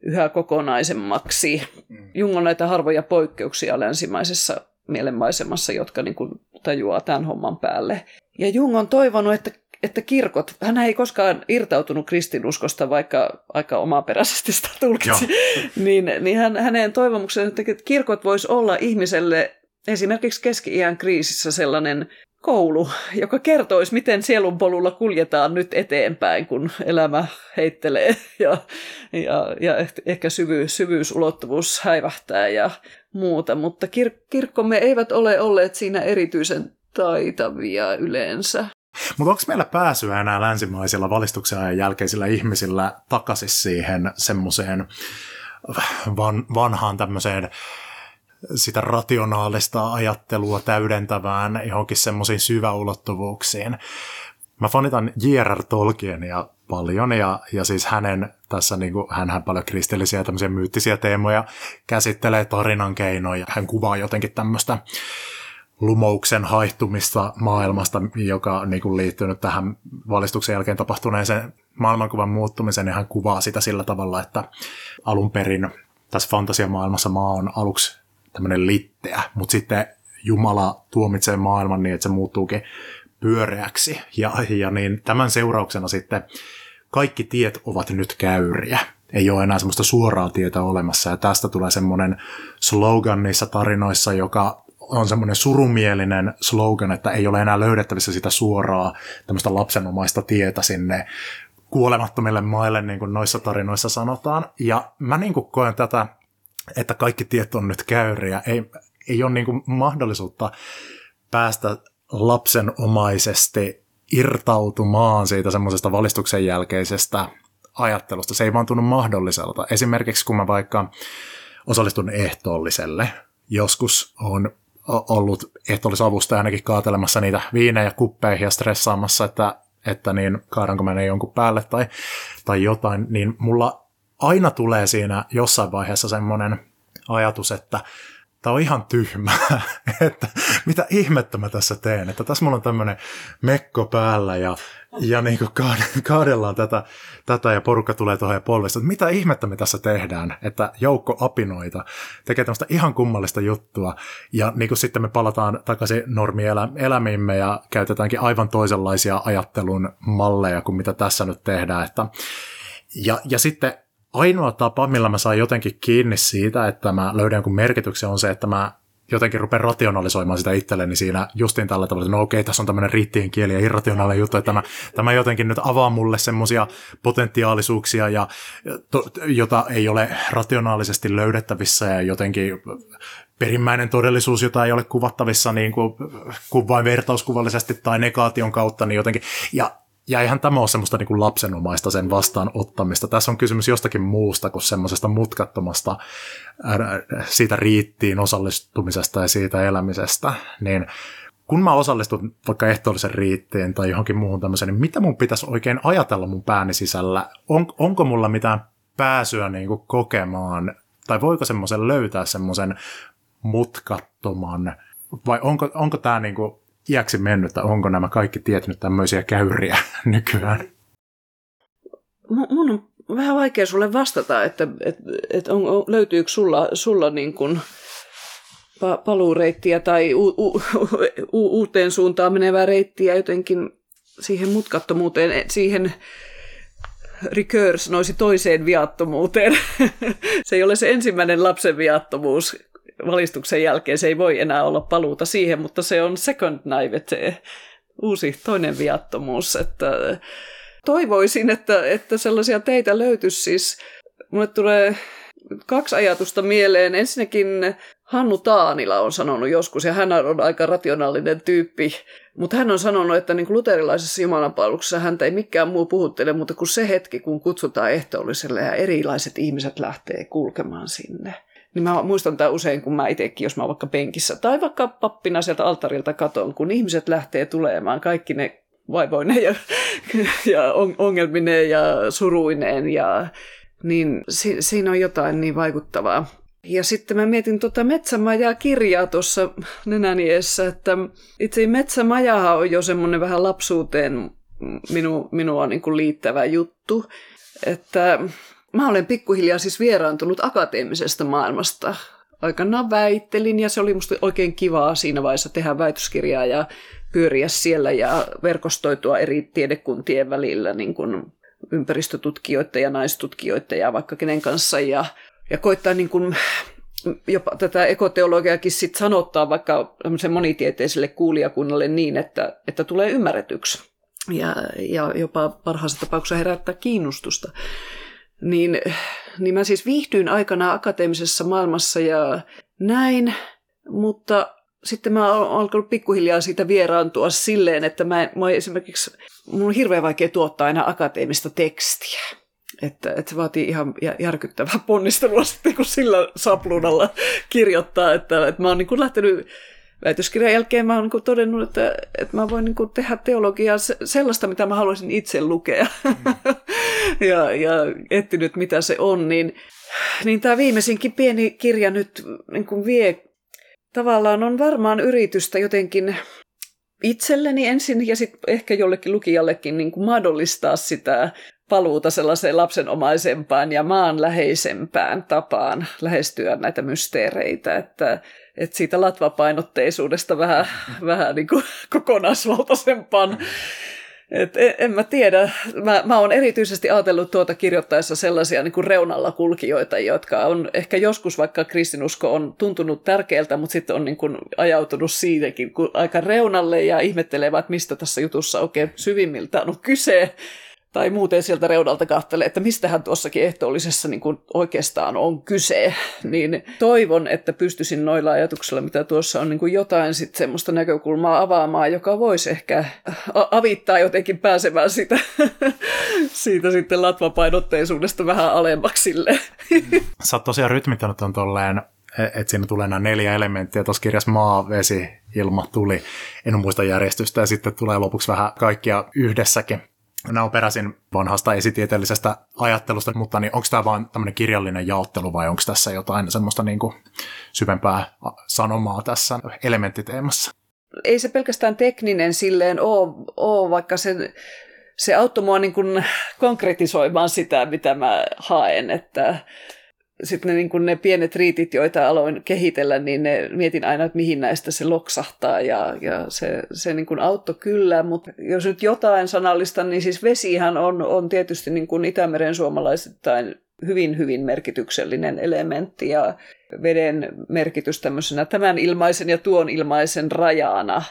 S2: yhä kokonaisemmaksi. Mm. Jung on näitä harvoja poikkeuksia länsimaisessa mielenmaisemassa, jotka niin kuin tajuaa tämän homman päälle. Ja Jung on toivonut, että että kirkot, hän ei koskaan irtautunut kristinuskosta, vaikka aika omaperäisesti sitä tulkitsi, niin, niin hän, hänen toivomuksensa, että kirkot vois olla ihmiselle esimerkiksi keski-iän kriisissä sellainen koulu, joka kertoisi, miten sielun polulla kuljetaan nyt eteenpäin, kun elämä heittelee ja, ja, ja ehkä syvyys, syvyysulottuvuus häivähtää ja muuta. Mutta kir- kirkkomme eivät ole olleet siinä erityisen taitavia yleensä.
S1: Mutta onko meillä pääsyä enää länsimaisilla valistuksen ajan jälkeisillä ihmisillä takaisin siihen semmoiseen van, vanhaan tämmöiseen sitä rationaalista ajattelua täydentävään johonkin semmoisiin syväulottuvuuksiin. Mä fanitan J.R.R. Tolkienia paljon ja, ja siis hänen tässä, niin kuin, hänhän paljon kristillisiä tämmöisiä myyttisiä teemoja käsittelee tarinan keinoja. Hän kuvaa jotenkin tämmöistä lumouksen haihtumista maailmasta, joka niin kuin liittynyt tähän valistuksen jälkeen tapahtuneeseen maailmankuvan muuttumiseen, niin hän kuvaa sitä sillä tavalla, että alun perin tässä fantasiamaailmassa maa on aluksi tämmöinen litteä, mutta sitten Jumala tuomitsee maailman niin, että se muuttuukin pyöreäksi. Ja, ja niin tämän seurauksena sitten kaikki tiet ovat nyt käyriä. Ei ole enää semmoista suoraa tietä olemassa. Ja tästä tulee semmoinen slogan niissä tarinoissa, joka on semmoinen surumielinen slogan, että ei ole enää löydettävissä sitä suoraa tämmöistä lapsenomaista tietä sinne kuolemattomille maille, niin kuin noissa tarinoissa sanotaan. Ja mä niin kuin koen tätä että kaikki tiet on nyt käyriä. Ei, ei ole niin kuin mahdollisuutta päästä lapsenomaisesti irtautumaan siitä semmoisesta valistuksen jälkeisestä ajattelusta. Se ei vaan tunnu mahdolliselta. Esimerkiksi kun mä vaikka osallistun ehtoolliselle, joskus on ollut ehtoollisavusta ainakin kaatelemassa niitä viinejä kuppeihin ja stressaamassa, että, että niin kaadanko mä ne jonkun päälle tai, tai jotain, niin mulla aina tulee siinä jossain vaiheessa semmoinen ajatus, että tämä on ihan tyhmää, että mitä ihmettä mä tässä teen, että tässä mulla on tämmöinen mekko päällä ja, ja niin kaadellaan tätä, tätä ja porukka tulee tuohon ja polvista, että mitä ihmettä me tässä tehdään, että joukko apinoita tekee tämmöistä ihan kummallista juttua ja niin kuin sitten me palataan takaisin normielämiimme ja käytetäänkin aivan toisenlaisia ajattelun malleja kuin mitä tässä nyt tehdään, että ja, ja sitten ainoa tapa, millä mä saan jotenkin kiinni siitä, että mä löydän jonkun merkityksen, on se, että mä jotenkin rupean rationalisoimaan sitä itselleni siinä justiin tällä tavalla, että no okei, tässä on tämmöinen riittien kieli ja irrationaalinen juttu, että tämä, tämä jotenkin nyt avaa mulle semmoisia potentiaalisuuksia, ja, to, jota ei ole rationaalisesti löydettävissä ja jotenkin perimmäinen todellisuus, jota ei ole kuvattavissa niin kuin, kuin vain vertauskuvallisesti tai negaation kautta, niin jotenkin, ja ja eihän tämä ole semmoista niin kuin lapsenomaista sen vastaanottamista. Tässä on kysymys jostakin muusta kuin semmoisesta mutkattomasta siitä riittiin osallistumisesta ja siitä elämisestä. Niin kun mä osallistun vaikka ehtoollisen riittiin tai johonkin muuhun tämmöiseen, niin mitä mun pitäisi oikein ajatella mun pääni sisällä? On, onko mulla mitään pääsyä niin kuin kokemaan, tai voiko semmoisen löytää semmoisen mutkattoman, vai onko, onko tämä niin kuin iäksi mennyt, että onko nämä kaikki tiet nyt tämmöisiä käyriä nykyään?
S2: Mun on vähän vaikea sulle vastata, että, että, että on, löytyykö sulla, sulla niin kuin pa, paluureittiä tai u, u, u, uuteen suuntaan menevää reittiä jotenkin siihen mutkattomuuteen, siihen recurs noisi toiseen viattomuuteen. se ei ole se ensimmäinen lapsen viattomuus, valistuksen jälkeen se ei voi enää olla paluuta siihen, mutta se on second naivete, uusi toinen viattomuus. Että toivoisin, että, että sellaisia teitä löytyisi siis. Mulle tulee kaksi ajatusta mieleen. Ensinnäkin Hannu Taanila on sanonut joskus, ja hän on aika rationaalinen tyyppi, mutta hän on sanonut, että niin kuin luterilaisessa jumalanpalveluksessa häntä ei mikään muu puhuttele mutta kuin se hetki, kun kutsutaan ehtoolliselle ja erilaiset ihmiset lähtee kulkemaan sinne. Niin mä muistan tämän usein, kun mä itsekin, jos mä oon vaikka penkissä tai vaikka pappina sieltä altarilta katon, kun ihmiset lähtee tulemaan, kaikki ne vaivoineen ja, ja ongelmineen ja suruineen, ja, niin si, siinä on jotain niin vaikuttavaa. Ja sitten mä mietin tuota Metsämajaa kirjaa tuossa nenäniessä, että itse Metsämajahan on jo semmoinen vähän lapsuuteen minu, minua niin kuin liittävä juttu, että Mä olen pikkuhiljaa siis vieraantunut akateemisesta maailmasta aikanaan väittelin ja se oli musta oikein kivaa siinä vaiheessa tehdä väitöskirjaa ja pyöriä siellä ja verkostoitua eri tiedekuntien välillä niin kuin ympäristötutkijoiden ja naistutkijoiden ja vaikka kenen kanssa ja, ja koittaa niin kuin jopa tätä ekoteologiakin sit sanottaa vaikka monitieteiselle kuulijakunnalle niin, että, että tulee ymmärretyksi ja, ja jopa parhaassa tapauksessa herättää kiinnostusta. Niin, niin mä siis viihdyin aikana akateemisessa maailmassa ja näin, mutta sitten mä oon alkanut pikkuhiljaa siitä vieraantua silleen, että mä, mä esimerkiksi, mun on hirveän vaikea tuottaa aina akateemista tekstiä. Että, että se vaatii ihan järkyttävää ponnistelua sitten, kun sillä sapluunalla kirjoittaa. Että, että mä oon niin lähtenyt väitöskirjan jälkeen mä oon niin todennut, että, että mä voin niin tehdä teologiaa sellaista, mitä mä haluaisin itse lukea. Mm. ja, ja etsinyt, mitä se on. Niin, niin tämä viimeisinkin pieni kirja nyt niin kuin vie tavallaan on varmaan yritystä jotenkin itselleni ensin ja sitten ehkä jollekin lukijallekin niin kuin mahdollistaa sitä paluuta sellaiseen lapsenomaisempaan ja maanläheisempään tapaan lähestyä näitä mysteereitä, että, että siitä latvapainotteisuudesta vähän, vähän niin kuin kokonaisvaltaisempaan et en, en mä tiedä. Mä, mä oon erityisesti ajatellut tuota kirjoittaessa sellaisia niin kuin reunalla kulkijoita, jotka on ehkä joskus, vaikka kristinusko on tuntunut tärkeältä, mutta sitten on niin kuin ajautunut siitäkin aika reunalle ja ihmettelevät, mistä tässä jutussa oikein syvimmiltään on kyse tai muuten sieltä reunalta katselee, että mistähän tuossakin ehtoollisessa niin kuin oikeastaan on kyse, niin toivon, että pystyisin noilla ajatuksilla, mitä tuossa on, niin kuin jotain sitten semmoista näkökulmaa avaamaan, joka voisi ehkä avittaa jotenkin pääsemään sitä, siitä sitten latvapainotteisuudesta vähän alemmaksille.
S1: Sä oot tosiaan rytmittänyt on tolleen e, että siinä tulee nämä neljä elementtiä. Tuossa kirjassa maa, vesi, ilma, tuli. En muista järjestystä ja sitten tulee lopuksi vähän kaikkia yhdessäkin. Nämä on peräisin vanhasta esitieteellisestä ajattelusta, mutta niin onko tämä vain tämmöinen kirjallinen jaottelu vai onko tässä jotain semmoista niin kuin syvempää sanomaa tässä elementtiteemassa?
S2: Ei se pelkästään tekninen silleen ole, ole vaikka se, se auttoi mua niin kuin konkretisoimaan sitä, mitä mä haen, että sitten ne, niin ne pienet riitit, joita aloin kehitellä, niin ne mietin aina, että mihin näistä se loksahtaa ja, ja se, se niin kuin auttoi kyllä, mutta jos nyt jotain sanallista, niin siis vesihan on, on tietysti niin kuin Itämeren suomalaisittain hyvin, hyvin merkityksellinen elementti ja veden merkitys tämmöisenä tämän ilmaisen ja tuon ilmaisen rajana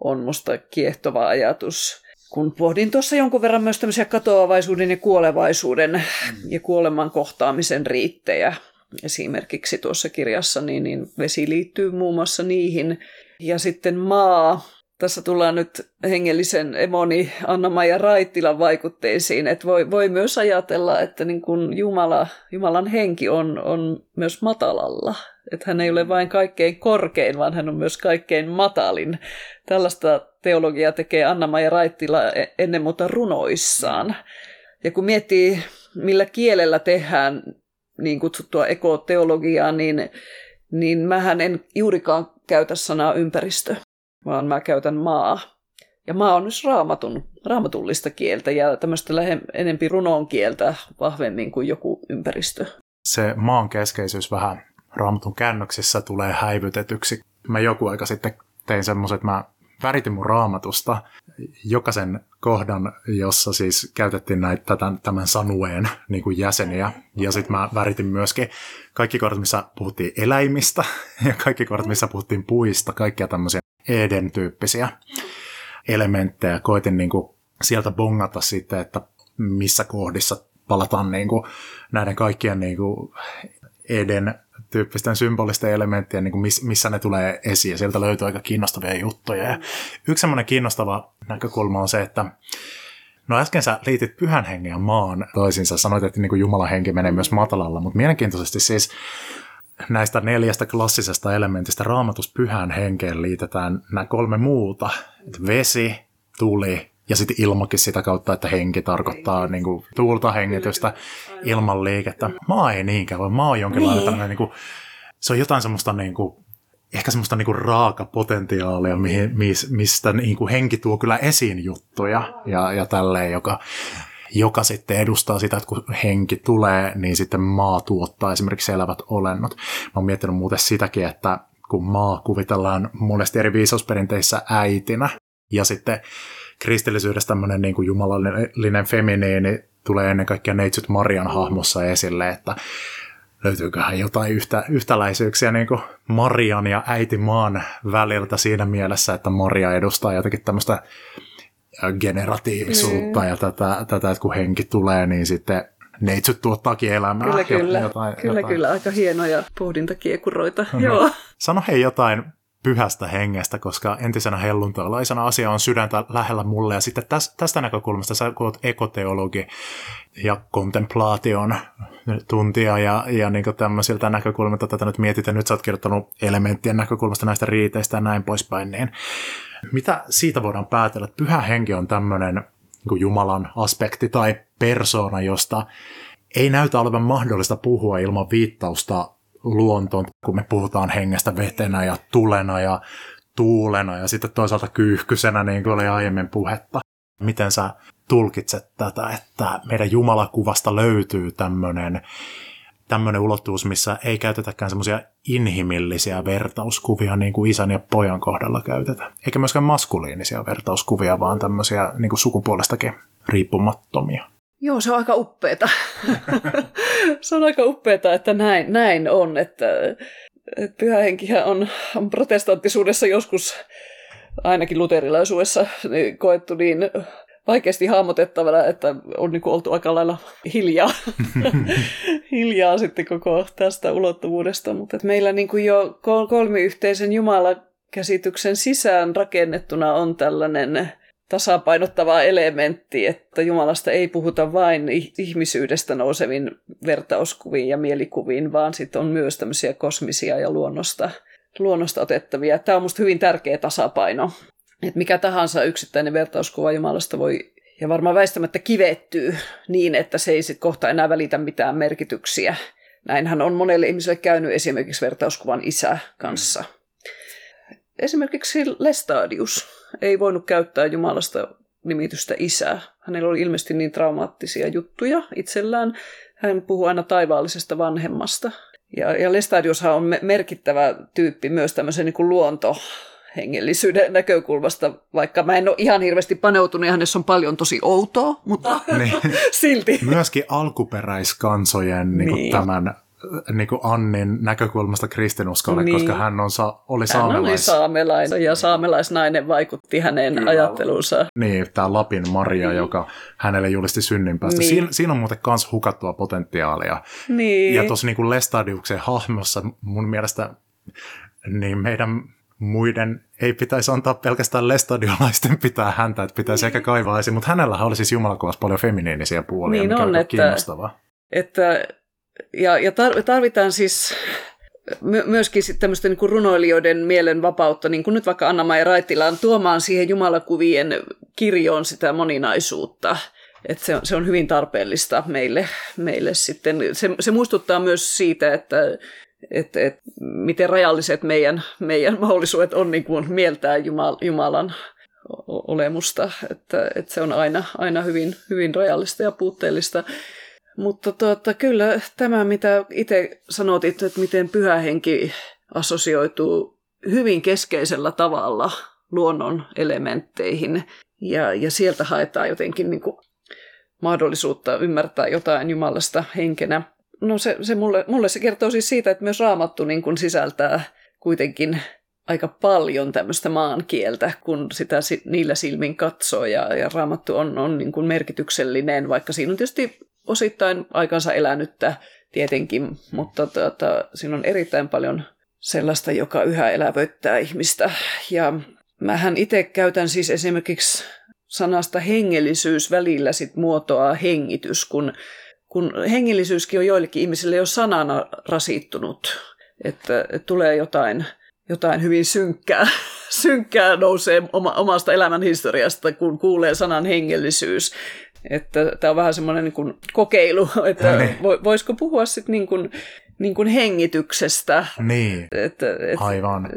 S2: on musta kiehtova ajatus kun pohdin tuossa jonkun verran myös tämmöisiä katoavaisuuden ja kuolevaisuuden mm. ja kuoleman kohtaamisen riittejä, esimerkiksi tuossa kirjassa, niin, niin vesi liittyy muun muassa niihin. Ja sitten maa, tässä tullaan nyt hengellisen emoni Anna-Maija Raittilan vaikutteisiin, että voi, voi myös ajatella, että niin kuin Jumala, Jumalan henki on, on myös matalalla. Että hän ei ole vain kaikkein korkein, vaan hän on myös kaikkein matalin. Tällaista teologiaa tekee Anna-Maija Raittila e- ennen muuta runoissaan. Ja kun miettii, millä kielellä tehdään niin kutsuttua ekoteologiaa, niin, niin mähän en juurikaan käytä sanaa ympäristö, vaan mä käytän maa. Ja maa on myös raamatun, raamatullista kieltä ja tämmöistä lähe, enempi runon kieltä vahvemmin kuin joku ympäristö.
S1: Se maan keskeisyys vähän raamatun käännöksissä tulee häivytetyksi. Mä joku aika sitten tein semmoiset, että mä väritin mun raamatusta jokaisen kohdan, jossa siis käytettiin näitä tämän, tämän sanueen niin kuin jäseniä. Ja sitten mä väritin myöskin kaikki kohdat, missä puhuttiin eläimistä ja kaikki kohdat, missä puhuttiin puista, kaikkia tämmöisiä Eden-tyyppisiä elementtejä. Koitin niin kuin sieltä bongata sitten, että missä kohdissa palataan niin kuin näiden kaikkien niin kuin Eden tyyppisten symbolisten elementtien, niin kuin missä ne tulee esiin. Ja sieltä löytyy aika kiinnostavia juttuja. Ja yksi semmoinen kiinnostava näkökulma on se, että No äsken sä liitit pyhän hengen ja maan toisinsa. Sanoit, että niin kuin Jumalan henki menee myös matalalla, mutta mielenkiintoisesti siis näistä neljästä klassisesta elementistä raamatus pyhän henkeen liitetään nämä kolme muuta. Vesi, tuli ja sitten ilmakin sitä kautta, että henki tarkoittaa niin kuin, tuulta hengitystä, ilman liikettä. Maa ei niinkään, vaan maa on jonkinlainen niin. tämmöinen, niin kuin, se on jotain semmoista niin kuin, ehkä semmoista niin kuin raaka potentiaalia, mihin, mistä niin kuin henki tuo kyllä esiin juttuja ja, ja tälleen, joka joka sitten edustaa sitä, että kun henki tulee, niin sitten maa tuottaa esimerkiksi elävät olennot. Mä oon miettinyt muuten sitäkin, että kun maa kuvitellaan monesti eri viisausperinteissä äitinä, ja sitten kristillisyydessä tämmöinen niin kuin jumalallinen feminiini tulee ennen kaikkea Neitsyt Marian hahmossa esille, että löytyyköhän jotain yhtä, yhtäläisyyksiä niin kuin Marian ja äiti maan väliltä siinä mielessä, että Maria edustaa jotenkin tämmöistä generatiivisuutta mm. ja tätä, tätä, että kun henki tulee, niin sitten neitsyt tuottaakin elämää.
S2: Kyllä, kyllä. Jotain, kyllä, jotain. kyllä. Aika hienoja pohdintakiekuroita. No. Joo.
S1: Sano hei jotain pyhästä hengestä, koska entisenä helluntalaisena asia on sydäntä lähellä mulle. Ja sitten tästä näkökulmasta sä kun ekoteologi ja kontemplaation tuntia ja, ja niin tämmöisiltä näkökulmilta tätä nyt mietitään. Nyt sä oot kirjoittanut elementtien näkökulmasta näistä riiteistä ja näin poispäin. Niin mitä siitä voidaan päätellä, että pyhä henki on tämmöinen niin Jumalan aspekti tai persona, josta ei näytä olevan mahdollista puhua ilman viittausta luontoon, kun me puhutaan hengestä vetenä ja tulena ja tuulena ja sitten toisaalta kyyhkysenä, niin kuin oli aiemmin puhetta. Miten sä tulkitset tätä, että meidän Jumalakuvasta löytyy tämmöinen tämmöinen ulottuvuus, missä ei käytetäkään semmoisia inhimillisiä vertauskuvia niin kuin isän ja pojan kohdalla käytetään. Eikä myöskään maskuliinisia vertauskuvia, vaan tämmöisiä niin kuin sukupuolestakin riippumattomia.
S2: Joo, se on aika uppeeta. se on aika uppeeta, että näin, näin on, että, että pyhähenkihän on, on protestanttisuudessa joskus, ainakin luterilaisuudessa, niin koettu niin vaikeasti hahmotettavana, että on niin kuin oltu aika lailla hiljaa, hiljaa sitten koko tästä ulottuvuudesta. Mutta että meillä niin kuin jo kolmiyhteisen Jumala-käsityksen sisään rakennettuna on tällainen tasapainottava elementti, että Jumalasta ei puhuta vain ihmisyydestä nousevin vertauskuviin ja mielikuviin, vaan sitten on myös tämmöisiä kosmisia ja luonnosta, luonnosta otettavia. Tämä on minusta hyvin tärkeä tasapaino että mikä tahansa yksittäinen vertauskuva Jumalasta voi ja varmaan väistämättä kivettyy niin, että se ei sitten kohta enää välitä mitään merkityksiä. Näinhän on monelle ihmiselle käynyt esimerkiksi vertauskuvan isä kanssa. Esimerkiksi Lestadius ei voinut käyttää Jumalasta nimitystä isä. Hänellä oli ilmeisesti niin traumaattisia juttuja itsellään. Hän puhuu aina taivaallisesta vanhemmasta. Ja, ja Lestadiushan on merkittävä tyyppi myös tämmöisen niin kuin luonto, hengellisyyden näkökulmasta, vaikka mä en ole ihan hirveästi paneutunut ja hänessä on paljon tosi outoa, mutta niin. silti.
S1: Myöskin alkuperäiskansojen niin niin. tämän niin kuin Annin näkökulmasta kristinuskolle, niin. koska hän on sa- oli saamelais. Hän
S2: oli saamelainen ja saamelaisnainen vaikutti hänen Kyllä. ajatteluunsa.
S1: Niin, tämä Lapin Maria, niin. joka hänelle julisti synninpäästä. Niin. Siinä, siinä on muuten myös hukattua potentiaalia.
S2: Niin.
S1: Ja tuossa niin Lestadiuksen hahmossa mun mielestä niin meidän muiden ei pitäisi antaa pelkästään lestadiolaisten pitää häntä, että pitäisi ehkä kaivaa esiin, mutta hänellä oli siis jumalakuvassa paljon feminiinisiä puolia, niin mikä on, että, kiinnostavaa.
S2: Että, ja, ja tarvitaan siis my- myöskin sitten tämmöisten niin runoilijoiden mielen vapautta, niin kuin nyt vaikka Anna-Maija Raitilaan, tuomaan siihen jumalakuvien kirjoon sitä moninaisuutta. Että se, on, se on hyvin tarpeellista meille, meille sitten. Se, se muistuttaa myös siitä, että että et, miten rajalliset meidän, meidän mahdollisuudet on niin kuin mieltää Jumal, Jumalan olemusta, että, että se on aina, aina hyvin, hyvin rajallista ja puutteellista. Mutta tuota, kyllä tämä, mitä itse sanotit, että miten pyhä henki assosioituu hyvin keskeisellä tavalla luonnon elementteihin, ja, ja sieltä haetaan jotenkin niin kuin mahdollisuutta ymmärtää jotain Jumalasta henkenä. No se, se mulle, mulle se kertoo siis siitä, että myös raamattu niin kuin sisältää kuitenkin aika paljon tämmöistä maankieltä, kun sitä niillä silmin katsoo, ja, ja raamattu on, on niin kuin merkityksellinen, vaikka siinä on tietysti osittain aikansa elänyttä tietenkin, mutta tuota, siinä on erittäin paljon sellaista, joka yhä elävöittää ihmistä. Ja mähän itse käytän siis esimerkiksi sanasta hengellisyys välillä sit muotoa hengitys, kun kun hengellisyyskin on joillekin ihmisille jo sanana rasittunut, että, että tulee jotain, jotain hyvin synkkää, synkkää nousee oma, omasta elämän historiasta, kun kuulee sanan hengellisyys. Että tämä on vähän semmoinen niin kuin kokeilu, että no niin. voisiko puhua sitten niin kuin, niin kuin hengityksestä.
S1: Niin,
S2: että,
S1: että aivan.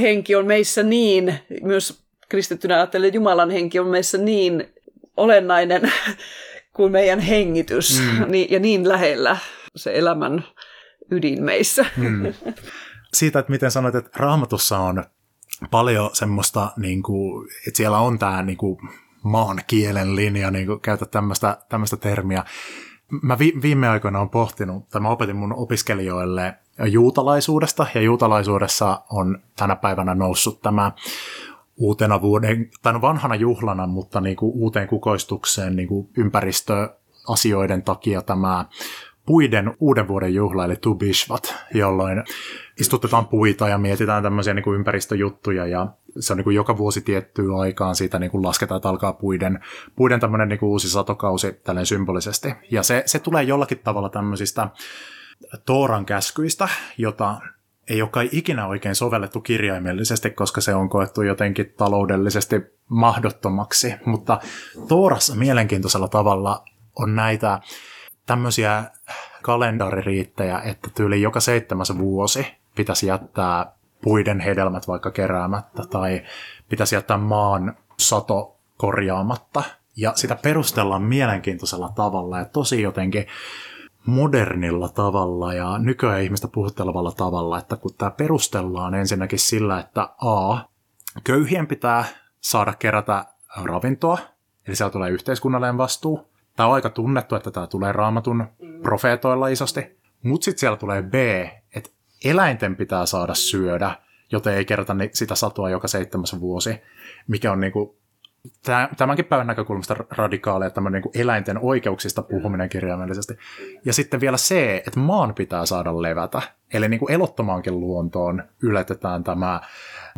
S2: Henki on meissä niin, myös kristittynä ajattelen, Jumalan henki on meissä niin olennainen kuin meidän hengitys mm. niin, ja niin lähellä se elämän ydin meissä. Mm.
S1: Siitä, että miten sanoit, että raamatussa on paljon semmoista, niin kuin, että siellä on tämä niin kuin, maan kielen linja, niin kuin käytä tämmöistä, tämmöistä termiä. Mä vi, viime aikoina olen pohtinut, tai mä opetin mun opiskelijoille juutalaisuudesta, ja juutalaisuudessa on tänä päivänä noussut tämä uutena vuoden, tai no vanhana juhlana, mutta niin kuin uuteen kukoistukseen niin kuin ympäristöasioiden takia tämä puiden uuden vuoden juhla, eli Tu Bishvat, jolloin istutetaan puita ja mietitään tämmöisiä niin kuin ympäristöjuttuja, ja se on niin kuin joka vuosi tiettyyn aikaan siitä niin kuin lasketaan, että alkaa puiden, puiden tämmöinen niin kuin uusi satokausi tälleen symbolisesti. Ja se, se tulee jollakin tavalla tämmöisistä Tooran käskyistä, jota ei ole kai ikinä oikein sovellettu kirjaimellisesti, koska se on koettu jotenkin taloudellisesti mahdottomaksi. Mutta Toorassa mielenkiintoisella tavalla on näitä tämmöisiä kalendaririittejä, että tyyli joka seitsemäs vuosi pitäisi jättää puiden hedelmät vaikka keräämättä tai pitäisi jättää maan sato korjaamatta. Ja sitä perustellaan mielenkiintoisella tavalla ja tosi jotenkin modernilla tavalla ja nykyään ihmistä puhuttelevalla tavalla, että kun tämä perustellaan ensinnäkin sillä, että A, köyhien pitää saada kerätä ravintoa, eli siellä tulee yhteiskunnallinen vastuu. Tämä on aika tunnettu, että tämä tulee raamatun profeetoilla isosti. Mutta sitten siellä tulee B, että eläinten pitää saada syödä, joten ei kerätä sitä satoa joka seitsemäs vuosi, mikä on niinku tämänkin päivän näkökulmasta radikaaleja tämmöinen niin eläinten oikeuksista puhuminen kirjaimellisesti. Ja sitten vielä se, että maan pitää saada levätä. Eli niin kuin elottomaankin luontoon yletetään tämä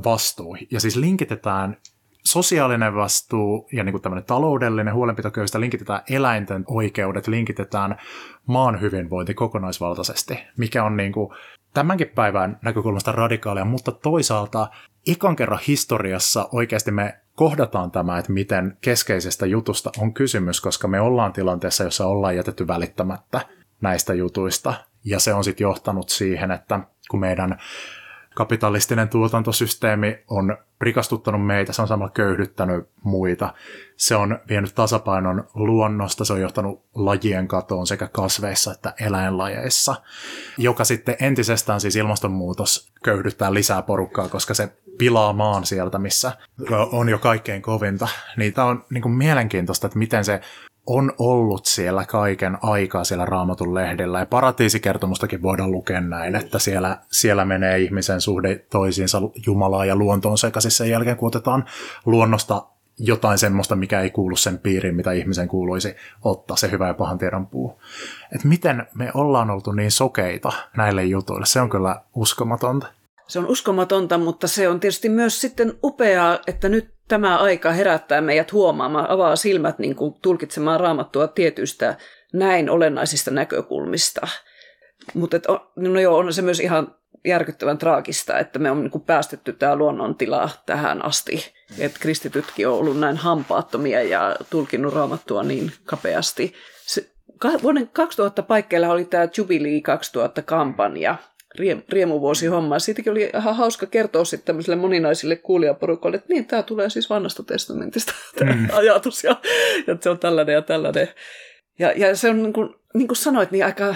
S1: vastuu. Ja siis linkitetään sosiaalinen vastuu ja niin kuin tämmöinen taloudellinen huolenpito köyhistä linkitetään eläinten oikeudet, linkitetään maan hyvinvointi kokonaisvaltaisesti, mikä on niin kuin tämänkin päivän näkökulmasta radikaalia, mutta toisaalta ikan kerran historiassa oikeasti me kohdataan tämä, että miten keskeisestä jutusta on kysymys, koska me ollaan tilanteessa, jossa ollaan jätetty välittämättä näistä jutuista. Ja se on sitten johtanut siihen, että kun meidän kapitalistinen tuotantosysteemi on rikastuttanut meitä, se on samalla köyhdyttänyt muita. Se on vienyt tasapainon luonnosta, se on johtanut lajien katoon sekä kasveissa että eläinlajeissa, joka sitten entisestään siis ilmastonmuutos köyhdyttää lisää porukkaa, koska se pilaa maan sieltä, missä on jo kaikkein kovinta. Tämä on niin kuin mielenkiintoista, että miten se on ollut siellä kaiken aikaa siellä raamatun lehdellä. Ja paratiisikertomustakin voidaan lukea näin, että siellä, siellä menee ihmisen suhde toisiinsa Jumalaa ja luontoon sekaisin sen jälkeen, kun otetaan luonnosta jotain semmoista, mikä ei kuulu sen piiriin, mitä ihmisen kuuluisi ottaa, se hyvä ja pahan tiedon puu. Et miten me ollaan oltu niin sokeita näille jutuille, se on kyllä uskomatonta.
S2: Se on uskomatonta, mutta se on tietysti myös sitten upeaa, että nyt tämä aika herättää meidät huomaamaan, avaa silmät niin kuin tulkitsemaan raamattua tietyistä näin olennaisista näkökulmista. Mutta no joo, on se myös ihan järkyttävän traagista, että me on niin päästetty tämä luonnontila tähän asti. Että kristitytkin on ollut näin hampaattomia ja tulkinnut raamattua niin kapeasti. Se, vuoden 2000 paikkeilla oli tämä Jubilee 2000 kampanja, riemuvuosi homma. Siitäkin oli ihan hauska kertoa sitten tämmöisille moninaisille kuulijaporukoille, että niin, tämä tulee siis vanhasta testamentista tämä mm. ajatus ja, ja se on tällainen ja tällainen. Ja, ja se on niin kuin, niin kuin sanoit, niin aika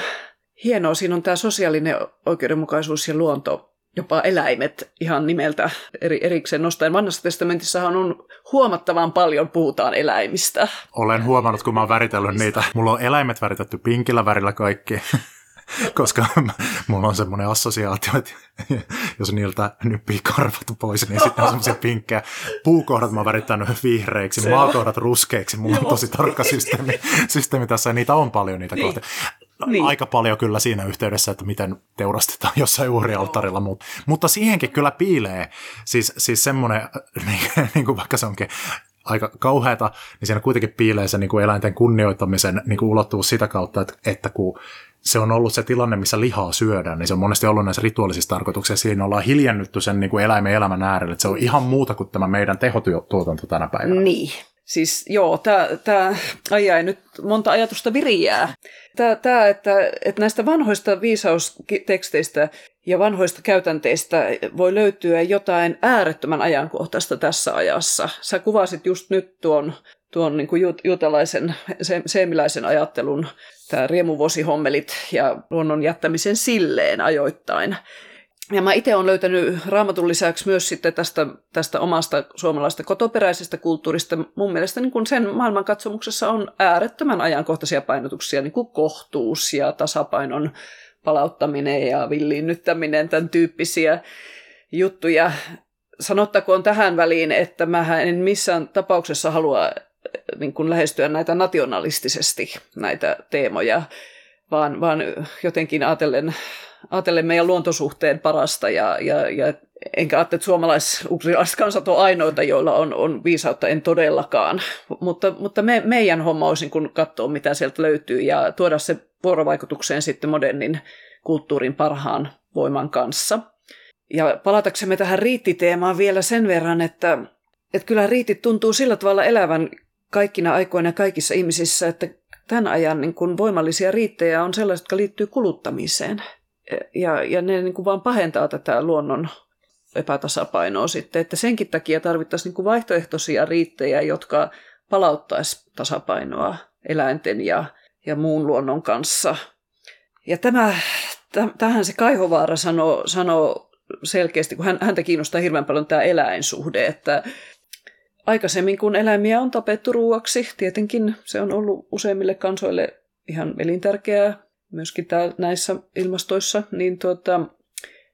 S2: hienoa. Siinä on tämä sosiaalinen oikeudenmukaisuus ja luonto, jopa eläimet ihan nimeltä eri, erikseen nostaen. Vanhassa testamentissahan on huomattavan paljon puhutaan eläimistä.
S1: Olen huomannut, kun mä oon väritellyt niitä. Mulla on eläimet väritetty pinkillä värillä kaikki. koska mulla on semmoinen assosiaatio, että jos niiltä nyppii karvat pois, niin sitten on semmoisia pinkkejä. Puukohdat mä oon värittänyt vihreiksi, Se maakohdat ruskeiksi. Mulla on tosi tarkka systeemi, systeemi tässä, ja niitä on paljon niitä niin. kohtia. Niin. Aika paljon kyllä siinä yhteydessä, että miten teurastetaan jossain uhrialtarilla, mutta, mutta siihenkin kyllä piilee siis, siis semmoinen, niin, niin kuin vaikka se onkin aika kauheata, niin siinä kuitenkin piilee se niin kuin eläinten kunnioittamisen niin kuin ulottuvuus sitä kautta, että, että kun se on ollut se tilanne, missä lihaa syödään, niin se on monesti ollut näissä rituaalisissa tarkoituksissa. Siinä ollaan hiljennytty sen niin kuin eläimen elämän äärelle. Että se on ihan muuta kuin tämä meidän tehotuotanto tänä päivänä.
S2: Niin. Siis joo, tämä ajaa nyt monta ajatusta viriää. Tämä, että, että näistä vanhoista viisausteksteistä ja vanhoista käytänteistä voi löytyä jotain äärettömän ajankohtaista tässä ajassa. Sä kuvasit just nyt tuon, tuon niin kuin juutalaisen, seemiläisen ajattelun, tämä riemuvuosihommelit ja luonnon jättämisen silleen ajoittain. Ja mä itse olen löytänyt raamatun lisäksi myös sitten tästä, tästä omasta suomalaisesta kotoperäisestä kulttuurista. Mun mielestä niin kun sen maailmankatsomuksessa on äärettömän ajankohtaisia painotuksia, niin kuin kohtuus ja tasapainon palauttaminen ja villiinnyttäminen, tämän tyyppisiä juttuja. Sanottakoon tähän väliin, että mä en missään tapauksessa halua niin kuin lähestyä näitä nationalistisesti, näitä teemoja, vaan, vaan jotenkin ajatellen ajatellen meidän luontosuhteen parasta ja, ja, ja enkä ajattele, että suomalais kansat on ainoita, joilla on, on viisautta, en todellakaan. Mutta, mutta me, meidän homma olisi kun katsoa, mitä sieltä löytyy ja tuoda se vuorovaikutukseen sitten modernin kulttuurin parhaan voiman kanssa. Ja palataksemme tähän riittiteemaan vielä sen verran, että, että kyllä riitit tuntuu sillä tavalla elävän kaikkina aikoina kaikissa ihmisissä, että tämän ajan niin kuin voimallisia riittejä on sellaiset, jotka liittyy kuluttamiseen – ja, ja ne niin kuin vaan pahentaa tätä luonnon epätasapainoa sitten, että senkin takia tarvittaisiin niin kuin vaihtoehtoisia riittejä, jotka palauttaisi tasapainoa eläinten ja, ja muun luonnon kanssa. Ja tämä, tähän se Kaihovaara sanoo, sanoo selkeästi, kun hän, häntä kiinnostaa hirveän paljon tämä eläinsuhde, että aikaisemmin kun eläimiä on tapettu ruuaksi, tietenkin se on ollut useimmille kansoille ihan elintärkeää myöskin näissä ilmastoissa, niin, tuota,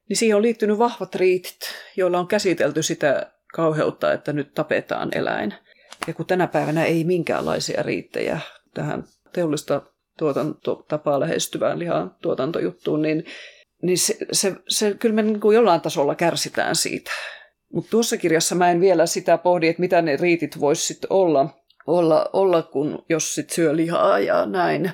S2: niin siihen on liittynyt vahvat riitit, joilla on käsitelty sitä kauheutta, että nyt tapetaan eläin. Ja kun tänä päivänä ei minkäänlaisia riittejä tähän teollista tuotantotapaa lähestyvään lihan tuotantojuttuun, niin, niin se, se, se, kyllä me niin kuin jollain tasolla kärsitään siitä. Mutta tuossa kirjassa mä en vielä sitä pohdi, että mitä ne riitit voisi sitten olla, olla, olla, kun jos sit syö lihaa ja näin.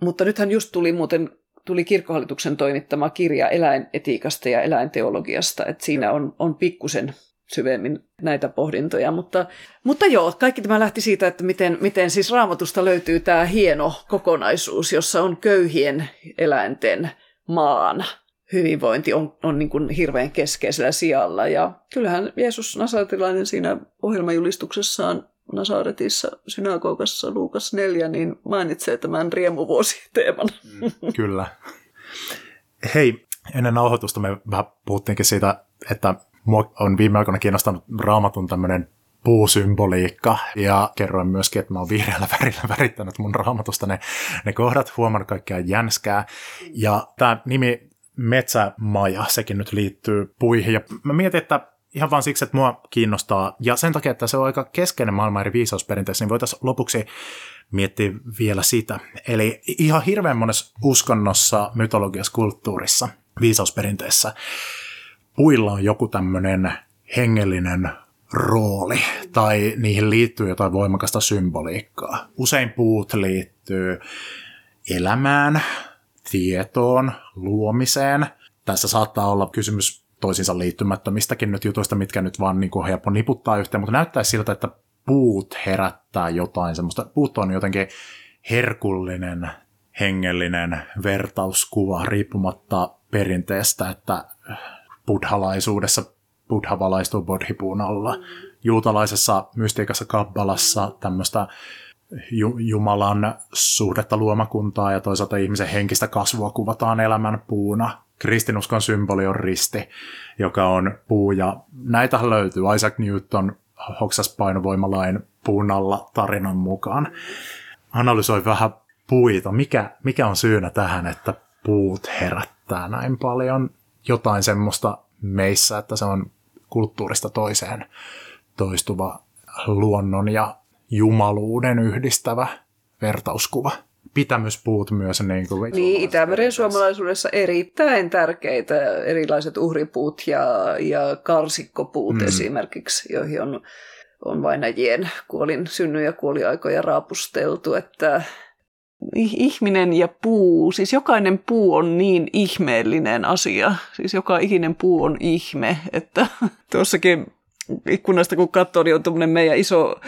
S2: Mutta nythän just tuli muuten tuli kirkkohallituksen toimittama kirja eläinetiikasta ja eläinteologiasta, että siinä on, on pikkusen syvemmin näitä pohdintoja. Mutta, mutta joo, kaikki tämä lähti siitä, että miten, miten siis raamatusta löytyy tämä hieno kokonaisuus, jossa on köyhien eläinten maan hyvinvointi on, on niin kuin hirveän keskeisellä sijalla. Ja kyllähän Jeesus Nasaretilainen siinä ohjelmajulistuksessaan Nasaretissa synagogassa Luukas 4, niin mainitsee tämän riemuvuositeeman.
S1: Mm, kyllä. Hei, ennen nauhoitusta me vähän puhuttiinkin siitä, että mua on viime aikoina kiinnostanut raamatun tämmöinen puusymboliikka, ja kerroin myöskin, että mä oon vihreällä värillä värittänyt mun raamatusta ne, ne kohdat, huomannut kaikkea jänskää, ja tämä nimi Metsämaja, sekin nyt liittyy puihin, ja mä mietin, että ihan vaan siksi, että mua kiinnostaa, ja sen takia, että se on aika keskeinen maailman eri viisausperinteissä, niin voitaisiin lopuksi miettiä vielä sitä. Eli ihan hirveän monessa uskonnossa, mytologiassa, kulttuurissa, viisausperinteissä, puilla on joku tämmöinen hengellinen rooli, tai niihin liittyy jotain voimakasta symboliikkaa. Usein puut liittyy elämään, tietoon, luomiseen. Tässä saattaa olla kysymys toisiinsa liittymättömistäkin nyt jutuista, mitkä nyt vaan niin kuin helppo niputtaa yhteen, mutta näyttää siltä, että puut herättää jotain semmoista, puut on jotenkin herkullinen, hengellinen vertauskuva riippumatta perinteestä, että buddhalaisuudessa buddha valaistuu bodhipuun alla. Juutalaisessa mystiikassa kabbalassa tämmöistä Jumalan suhdetta luomakuntaa ja toisaalta ihmisen henkistä kasvua kuvataan elämän puuna kristinuskon symboli on risti, joka on puu, ja näitä löytyy. Isaac Newton hoksas painovoimalain puun alla tarinan mukaan. Analysoi vähän puita. Mikä, mikä on syynä tähän, että puut herättää näin paljon jotain semmoista meissä, että se on kulttuurista toiseen toistuva luonnon ja jumaluuden yhdistävä vertauskuva pitämyspuut myös. Niin, kuin
S2: niin Itämeren suomalaisuudessa erittäin tärkeitä erilaiset uhripuut ja, ja karsikkopuut mm. esimerkiksi, joihin on, on vainajien kuolin synny- ja kuoliaikoja raapusteltu, että ihminen ja puu, siis jokainen puu on niin ihmeellinen asia, siis joka ikinen puu on ihme, että tuossakin ikkunasta kun katsoo, niin on tuommoinen meidän iso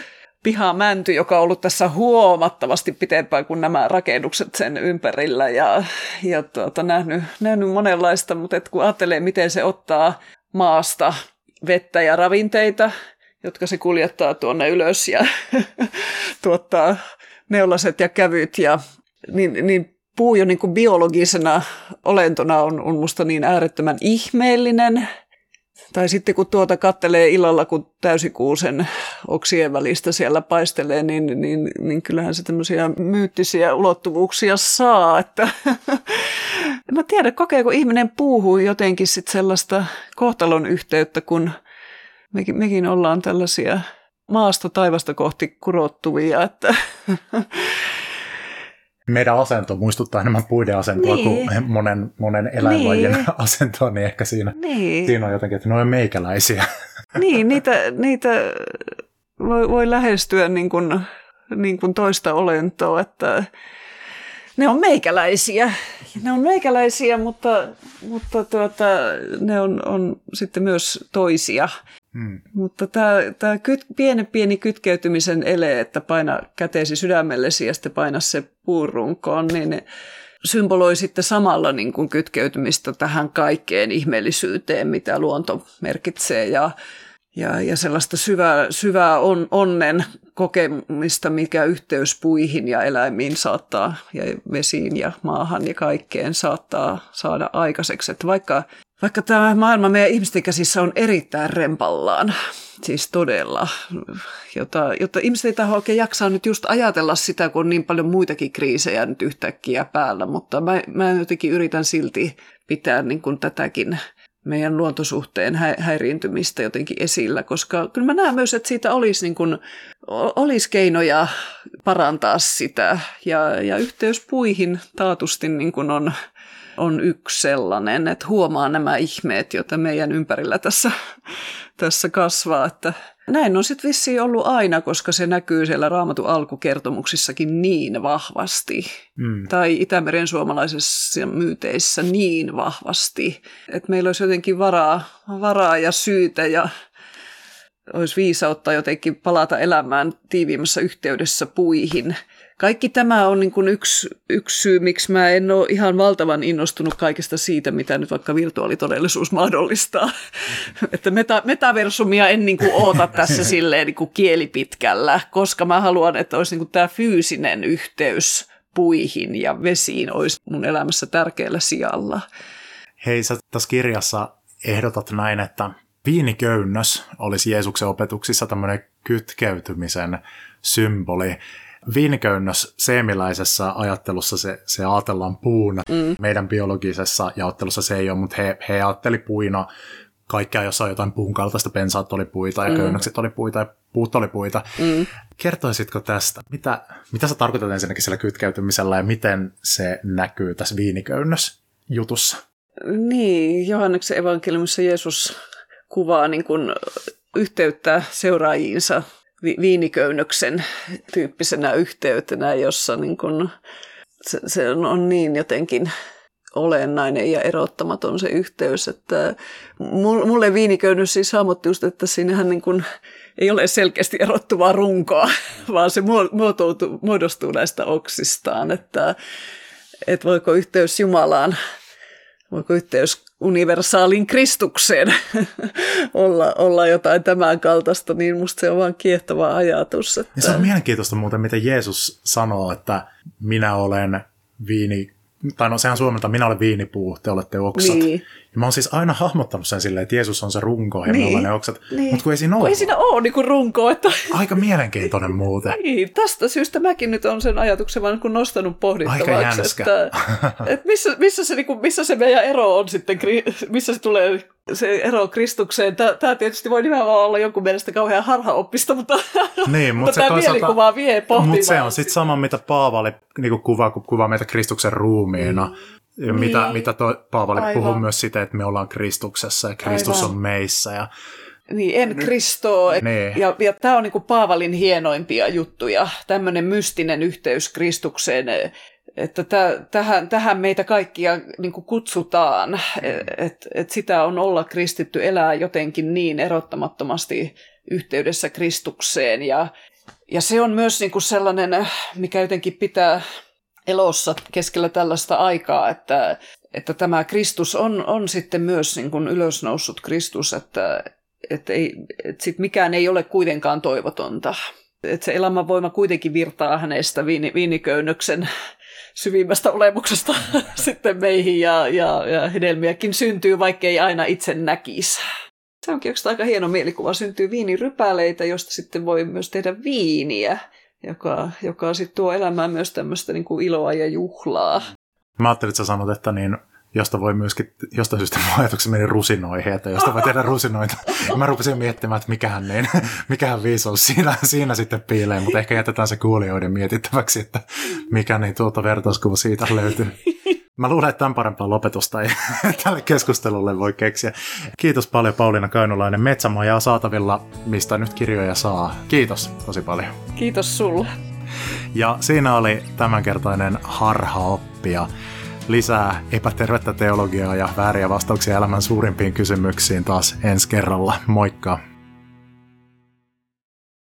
S2: pihamänty, joka on ollut tässä huomattavasti pitempään kuin nämä rakennukset sen ympärillä. Ja, ja tuota, nähnyt, nähnyt monenlaista, mutta et kun ajattelee, miten se ottaa maasta vettä ja ravinteita, jotka se kuljettaa tuonne ylös ja tuottaa neulaset ja kävyt, ja, niin, niin puu jo niin kuin biologisena olentona on, on musta niin äärettömän ihmeellinen – tai sitten kun tuota kattelee illalla, kun täysikuusen oksien välistä siellä paistelee, niin, niin, niin kyllähän se tämmöisiä myyttisiä ulottuvuuksia saa. Että en mä tiedä, kokeeko ihminen puuhuu jotenkin sit sellaista kohtalon yhteyttä, kun mekin, mekin ollaan tällaisia maasta taivasta kohti kurottuvia, että
S1: meidän asento muistuttaa enemmän puiden asentoa niin. kuin monen, monen eläinlajin niin. asentoa, niin ehkä siinä, niin. siinä on jotenkin, että ne on meikäläisiä.
S2: Niin, niitä, niitä voi, voi lähestyä niin kuin, niin kuin toista olentoa, että ne on meikäläisiä. Ne on meikäläisiä, mutta, mutta tuota, ne on, on sitten myös toisia. Hmm. Mutta tämä, tämä kyt, pieni, pieni kytkeytymisen ele, että paina käteesi sydämellesi ja sitten paina se puurunkoon, niin symboloi sitten samalla niin kuin kytkeytymistä tähän kaikkeen ihmeellisyyteen, mitä luonto merkitsee ja, ja, ja sellaista syvää, syvää on, onnen kokemista, mikä yhteys puihin ja eläimiin saattaa, ja vesiin ja maahan ja kaikkeen saattaa saada aikaiseksi. Että vaikka vaikka tämä maailma meidän ihmisten käsissä on erittäin rempallaan, siis todella, jota, jotta ihmiset ei taho oikein jaksaa nyt just ajatella sitä, kun on niin paljon muitakin kriisejä nyt yhtäkkiä päällä, mutta mä, mä jotenkin yritän silti pitää niin kuin tätäkin meidän luontosuhteen häiriintymistä jotenkin esillä, koska kyllä mä näen myös, että siitä olisi, niin kuin, olisi keinoja parantaa sitä. Ja, ja yhteys puihin taatusti niin kuin on on yksi sellainen, että huomaa nämä ihmeet, joita meidän ympärillä tässä, tässä kasvaa. Että näin on sitten vissiin ollut aina, koska se näkyy siellä raamatun alkukertomuksissakin niin vahvasti. Mm. Tai Itämeren suomalaisissa myyteissä niin vahvasti, että meillä olisi jotenkin varaa, varaa ja syytä ja olisi viisautta jotenkin palata elämään tiiviimmässä yhteydessä puihin – kaikki tämä on niin kuin yksi, yksi syy, miksi mä en ole ihan valtavan innostunut kaikesta siitä, mitä nyt vaikka virtuaalitodellisuus mahdollistaa. että meta, metaversumia en niin kuin oota tässä silleen niin kuin kielipitkällä, koska mä haluan, että olisi niin kuin tämä fyysinen yhteys puihin ja vesiin olisi mun elämässä tärkeällä sijalla.
S1: Hei, sä tässä kirjassa ehdotat näin, että viiniköynnös olisi Jeesuksen opetuksissa tämmöinen kytkeytymisen symboli viiniköynnös seemiläisessä ajattelussa se, se ajatellaan puuna. Mm. Meidän biologisessa jaottelussa se ei ole, mutta he, he ajatteli puina kaikkea, jossa on jotain puun kaltaista, pensaat oli puita ja mm. köynnökset oli puita ja puut oli puita. Mm. Kertoisitko tästä? Mitä, mitä sä tarkoitat ensinnäkin sillä kytkeytymisellä ja miten se näkyy tässä viiniköynnös jutussa?
S2: Niin, Johanneksen evankeliumissa Jeesus kuvaa niin kuin yhteyttä seuraajiinsa vi- viiniköynnöksen tyyppisenä yhteytenä, jossa niin kun se, se on niin jotenkin olennainen ja erottamaton se yhteys, että mulle viiniköynnös siis hahmotti just, että siinähän niin kun ei ole selkeästi erottuvaa runkoa, vaan se muotoutuu, muodostuu näistä oksistaan, että, että voiko yhteys Jumalaan, voiko yhteys universaaliin Kristukseen olla, olla jotain tämän kaltaista, niin musta se on vaan kiehtova ajatus. Että...
S1: Ja se on mielenkiintoista muuten, miten Jeesus sanoo, että minä olen viini, tai no sehän suomelta, minä olen viinipuu, te olette oksat. Niin. Ja mä oon siis aina hahmottanut sen silleen, että Jeesus on se runko ja niin. me ollaan ne oksat, niin. mutta kun ei siinä ole.
S2: Ei siinä ole niin kuin runko. Että...
S1: Aika mielenkiintoinen muuten.
S2: niin, tästä syystä mäkin nyt on sen ajatuksen vaan kun nostanut pohdittavaksi. Että, että missä, missä, se, niin kuin, missä se meidän ero on sitten, missä se tulee se ero Kristukseen. Tämä tietysti voi nimenomaan olla jonkun mielestä kauhean harhaoppista, mutta, niin, mutta, mutta tämä mielikuva vie pohtimaan.
S1: Mutta se on sitten sama, mitä Paavali niin kuvaa, kun kuvaa meitä Kristuksen ruumiina. Mm niin. mitä, mitä toi Paavali Aivan. puhuu myös sitä, että me ollaan Kristuksessa ja Kristus Aivan. on meissä. Ja...
S2: Niin, en Kristoa. Niin. Ja, ja tämä on niinku Paavalin hienoimpia juttuja, tämmöinen mystinen yhteys Kristukseen, että täh, tähän, tähän meitä kaikkia niin kutsutaan, mm. että et sitä on olla kristitty, elää jotenkin niin erottamattomasti yhteydessä Kristukseen ja Ja se on myös niin kuin sellainen, mikä jotenkin pitää elossa keskellä tällaista aikaa, että, että tämä Kristus on, on sitten myös niin kuin ylösnoussut Kristus, että, että, ei, että sit mikään ei ole kuitenkaan toivotonta. Että se elämänvoima kuitenkin virtaa hänestä viini, viiniköynnöksen syvimmästä olemuksesta sitten meihin ja, ja, ja hedelmiäkin syntyy, vaikka ei aina itse näkisi. Se onkin aika hieno mielikuva. Syntyy viinirypäleitä, josta sitten voi myös tehdä viiniä, joka, joka sitten tuo elämään myös tämmöistä niin kuin iloa ja juhlaa.
S1: Mä ajattelin, että sä sanot, että niin josta voi myöskin, jostain syystä mun ajatuksen meni rusinoihin, että josta voi tehdä rusinoita. Ja mä rupesin miettimään, että mikähän, niin, mikähän viisaus siinä, siinä sitten piilee, mutta ehkä jätetään se kuulijoiden mietittäväksi, että mikä niin tuolta vertauskuva siitä löytyy. Mä luulen, että tämän parempaa lopetusta ei tälle keskustelulle voi keksiä. Kiitos paljon Pauliina Kainulainen. Metsämajaa saatavilla, mistä nyt kirjoja saa. Kiitos tosi paljon.
S2: Kiitos sulle.
S1: Ja siinä oli tämänkertainen harhaoppia lisää epätervettä teologiaa ja vääriä vastauksia elämän suurimpiin kysymyksiin taas ensi kerralla. Moikka!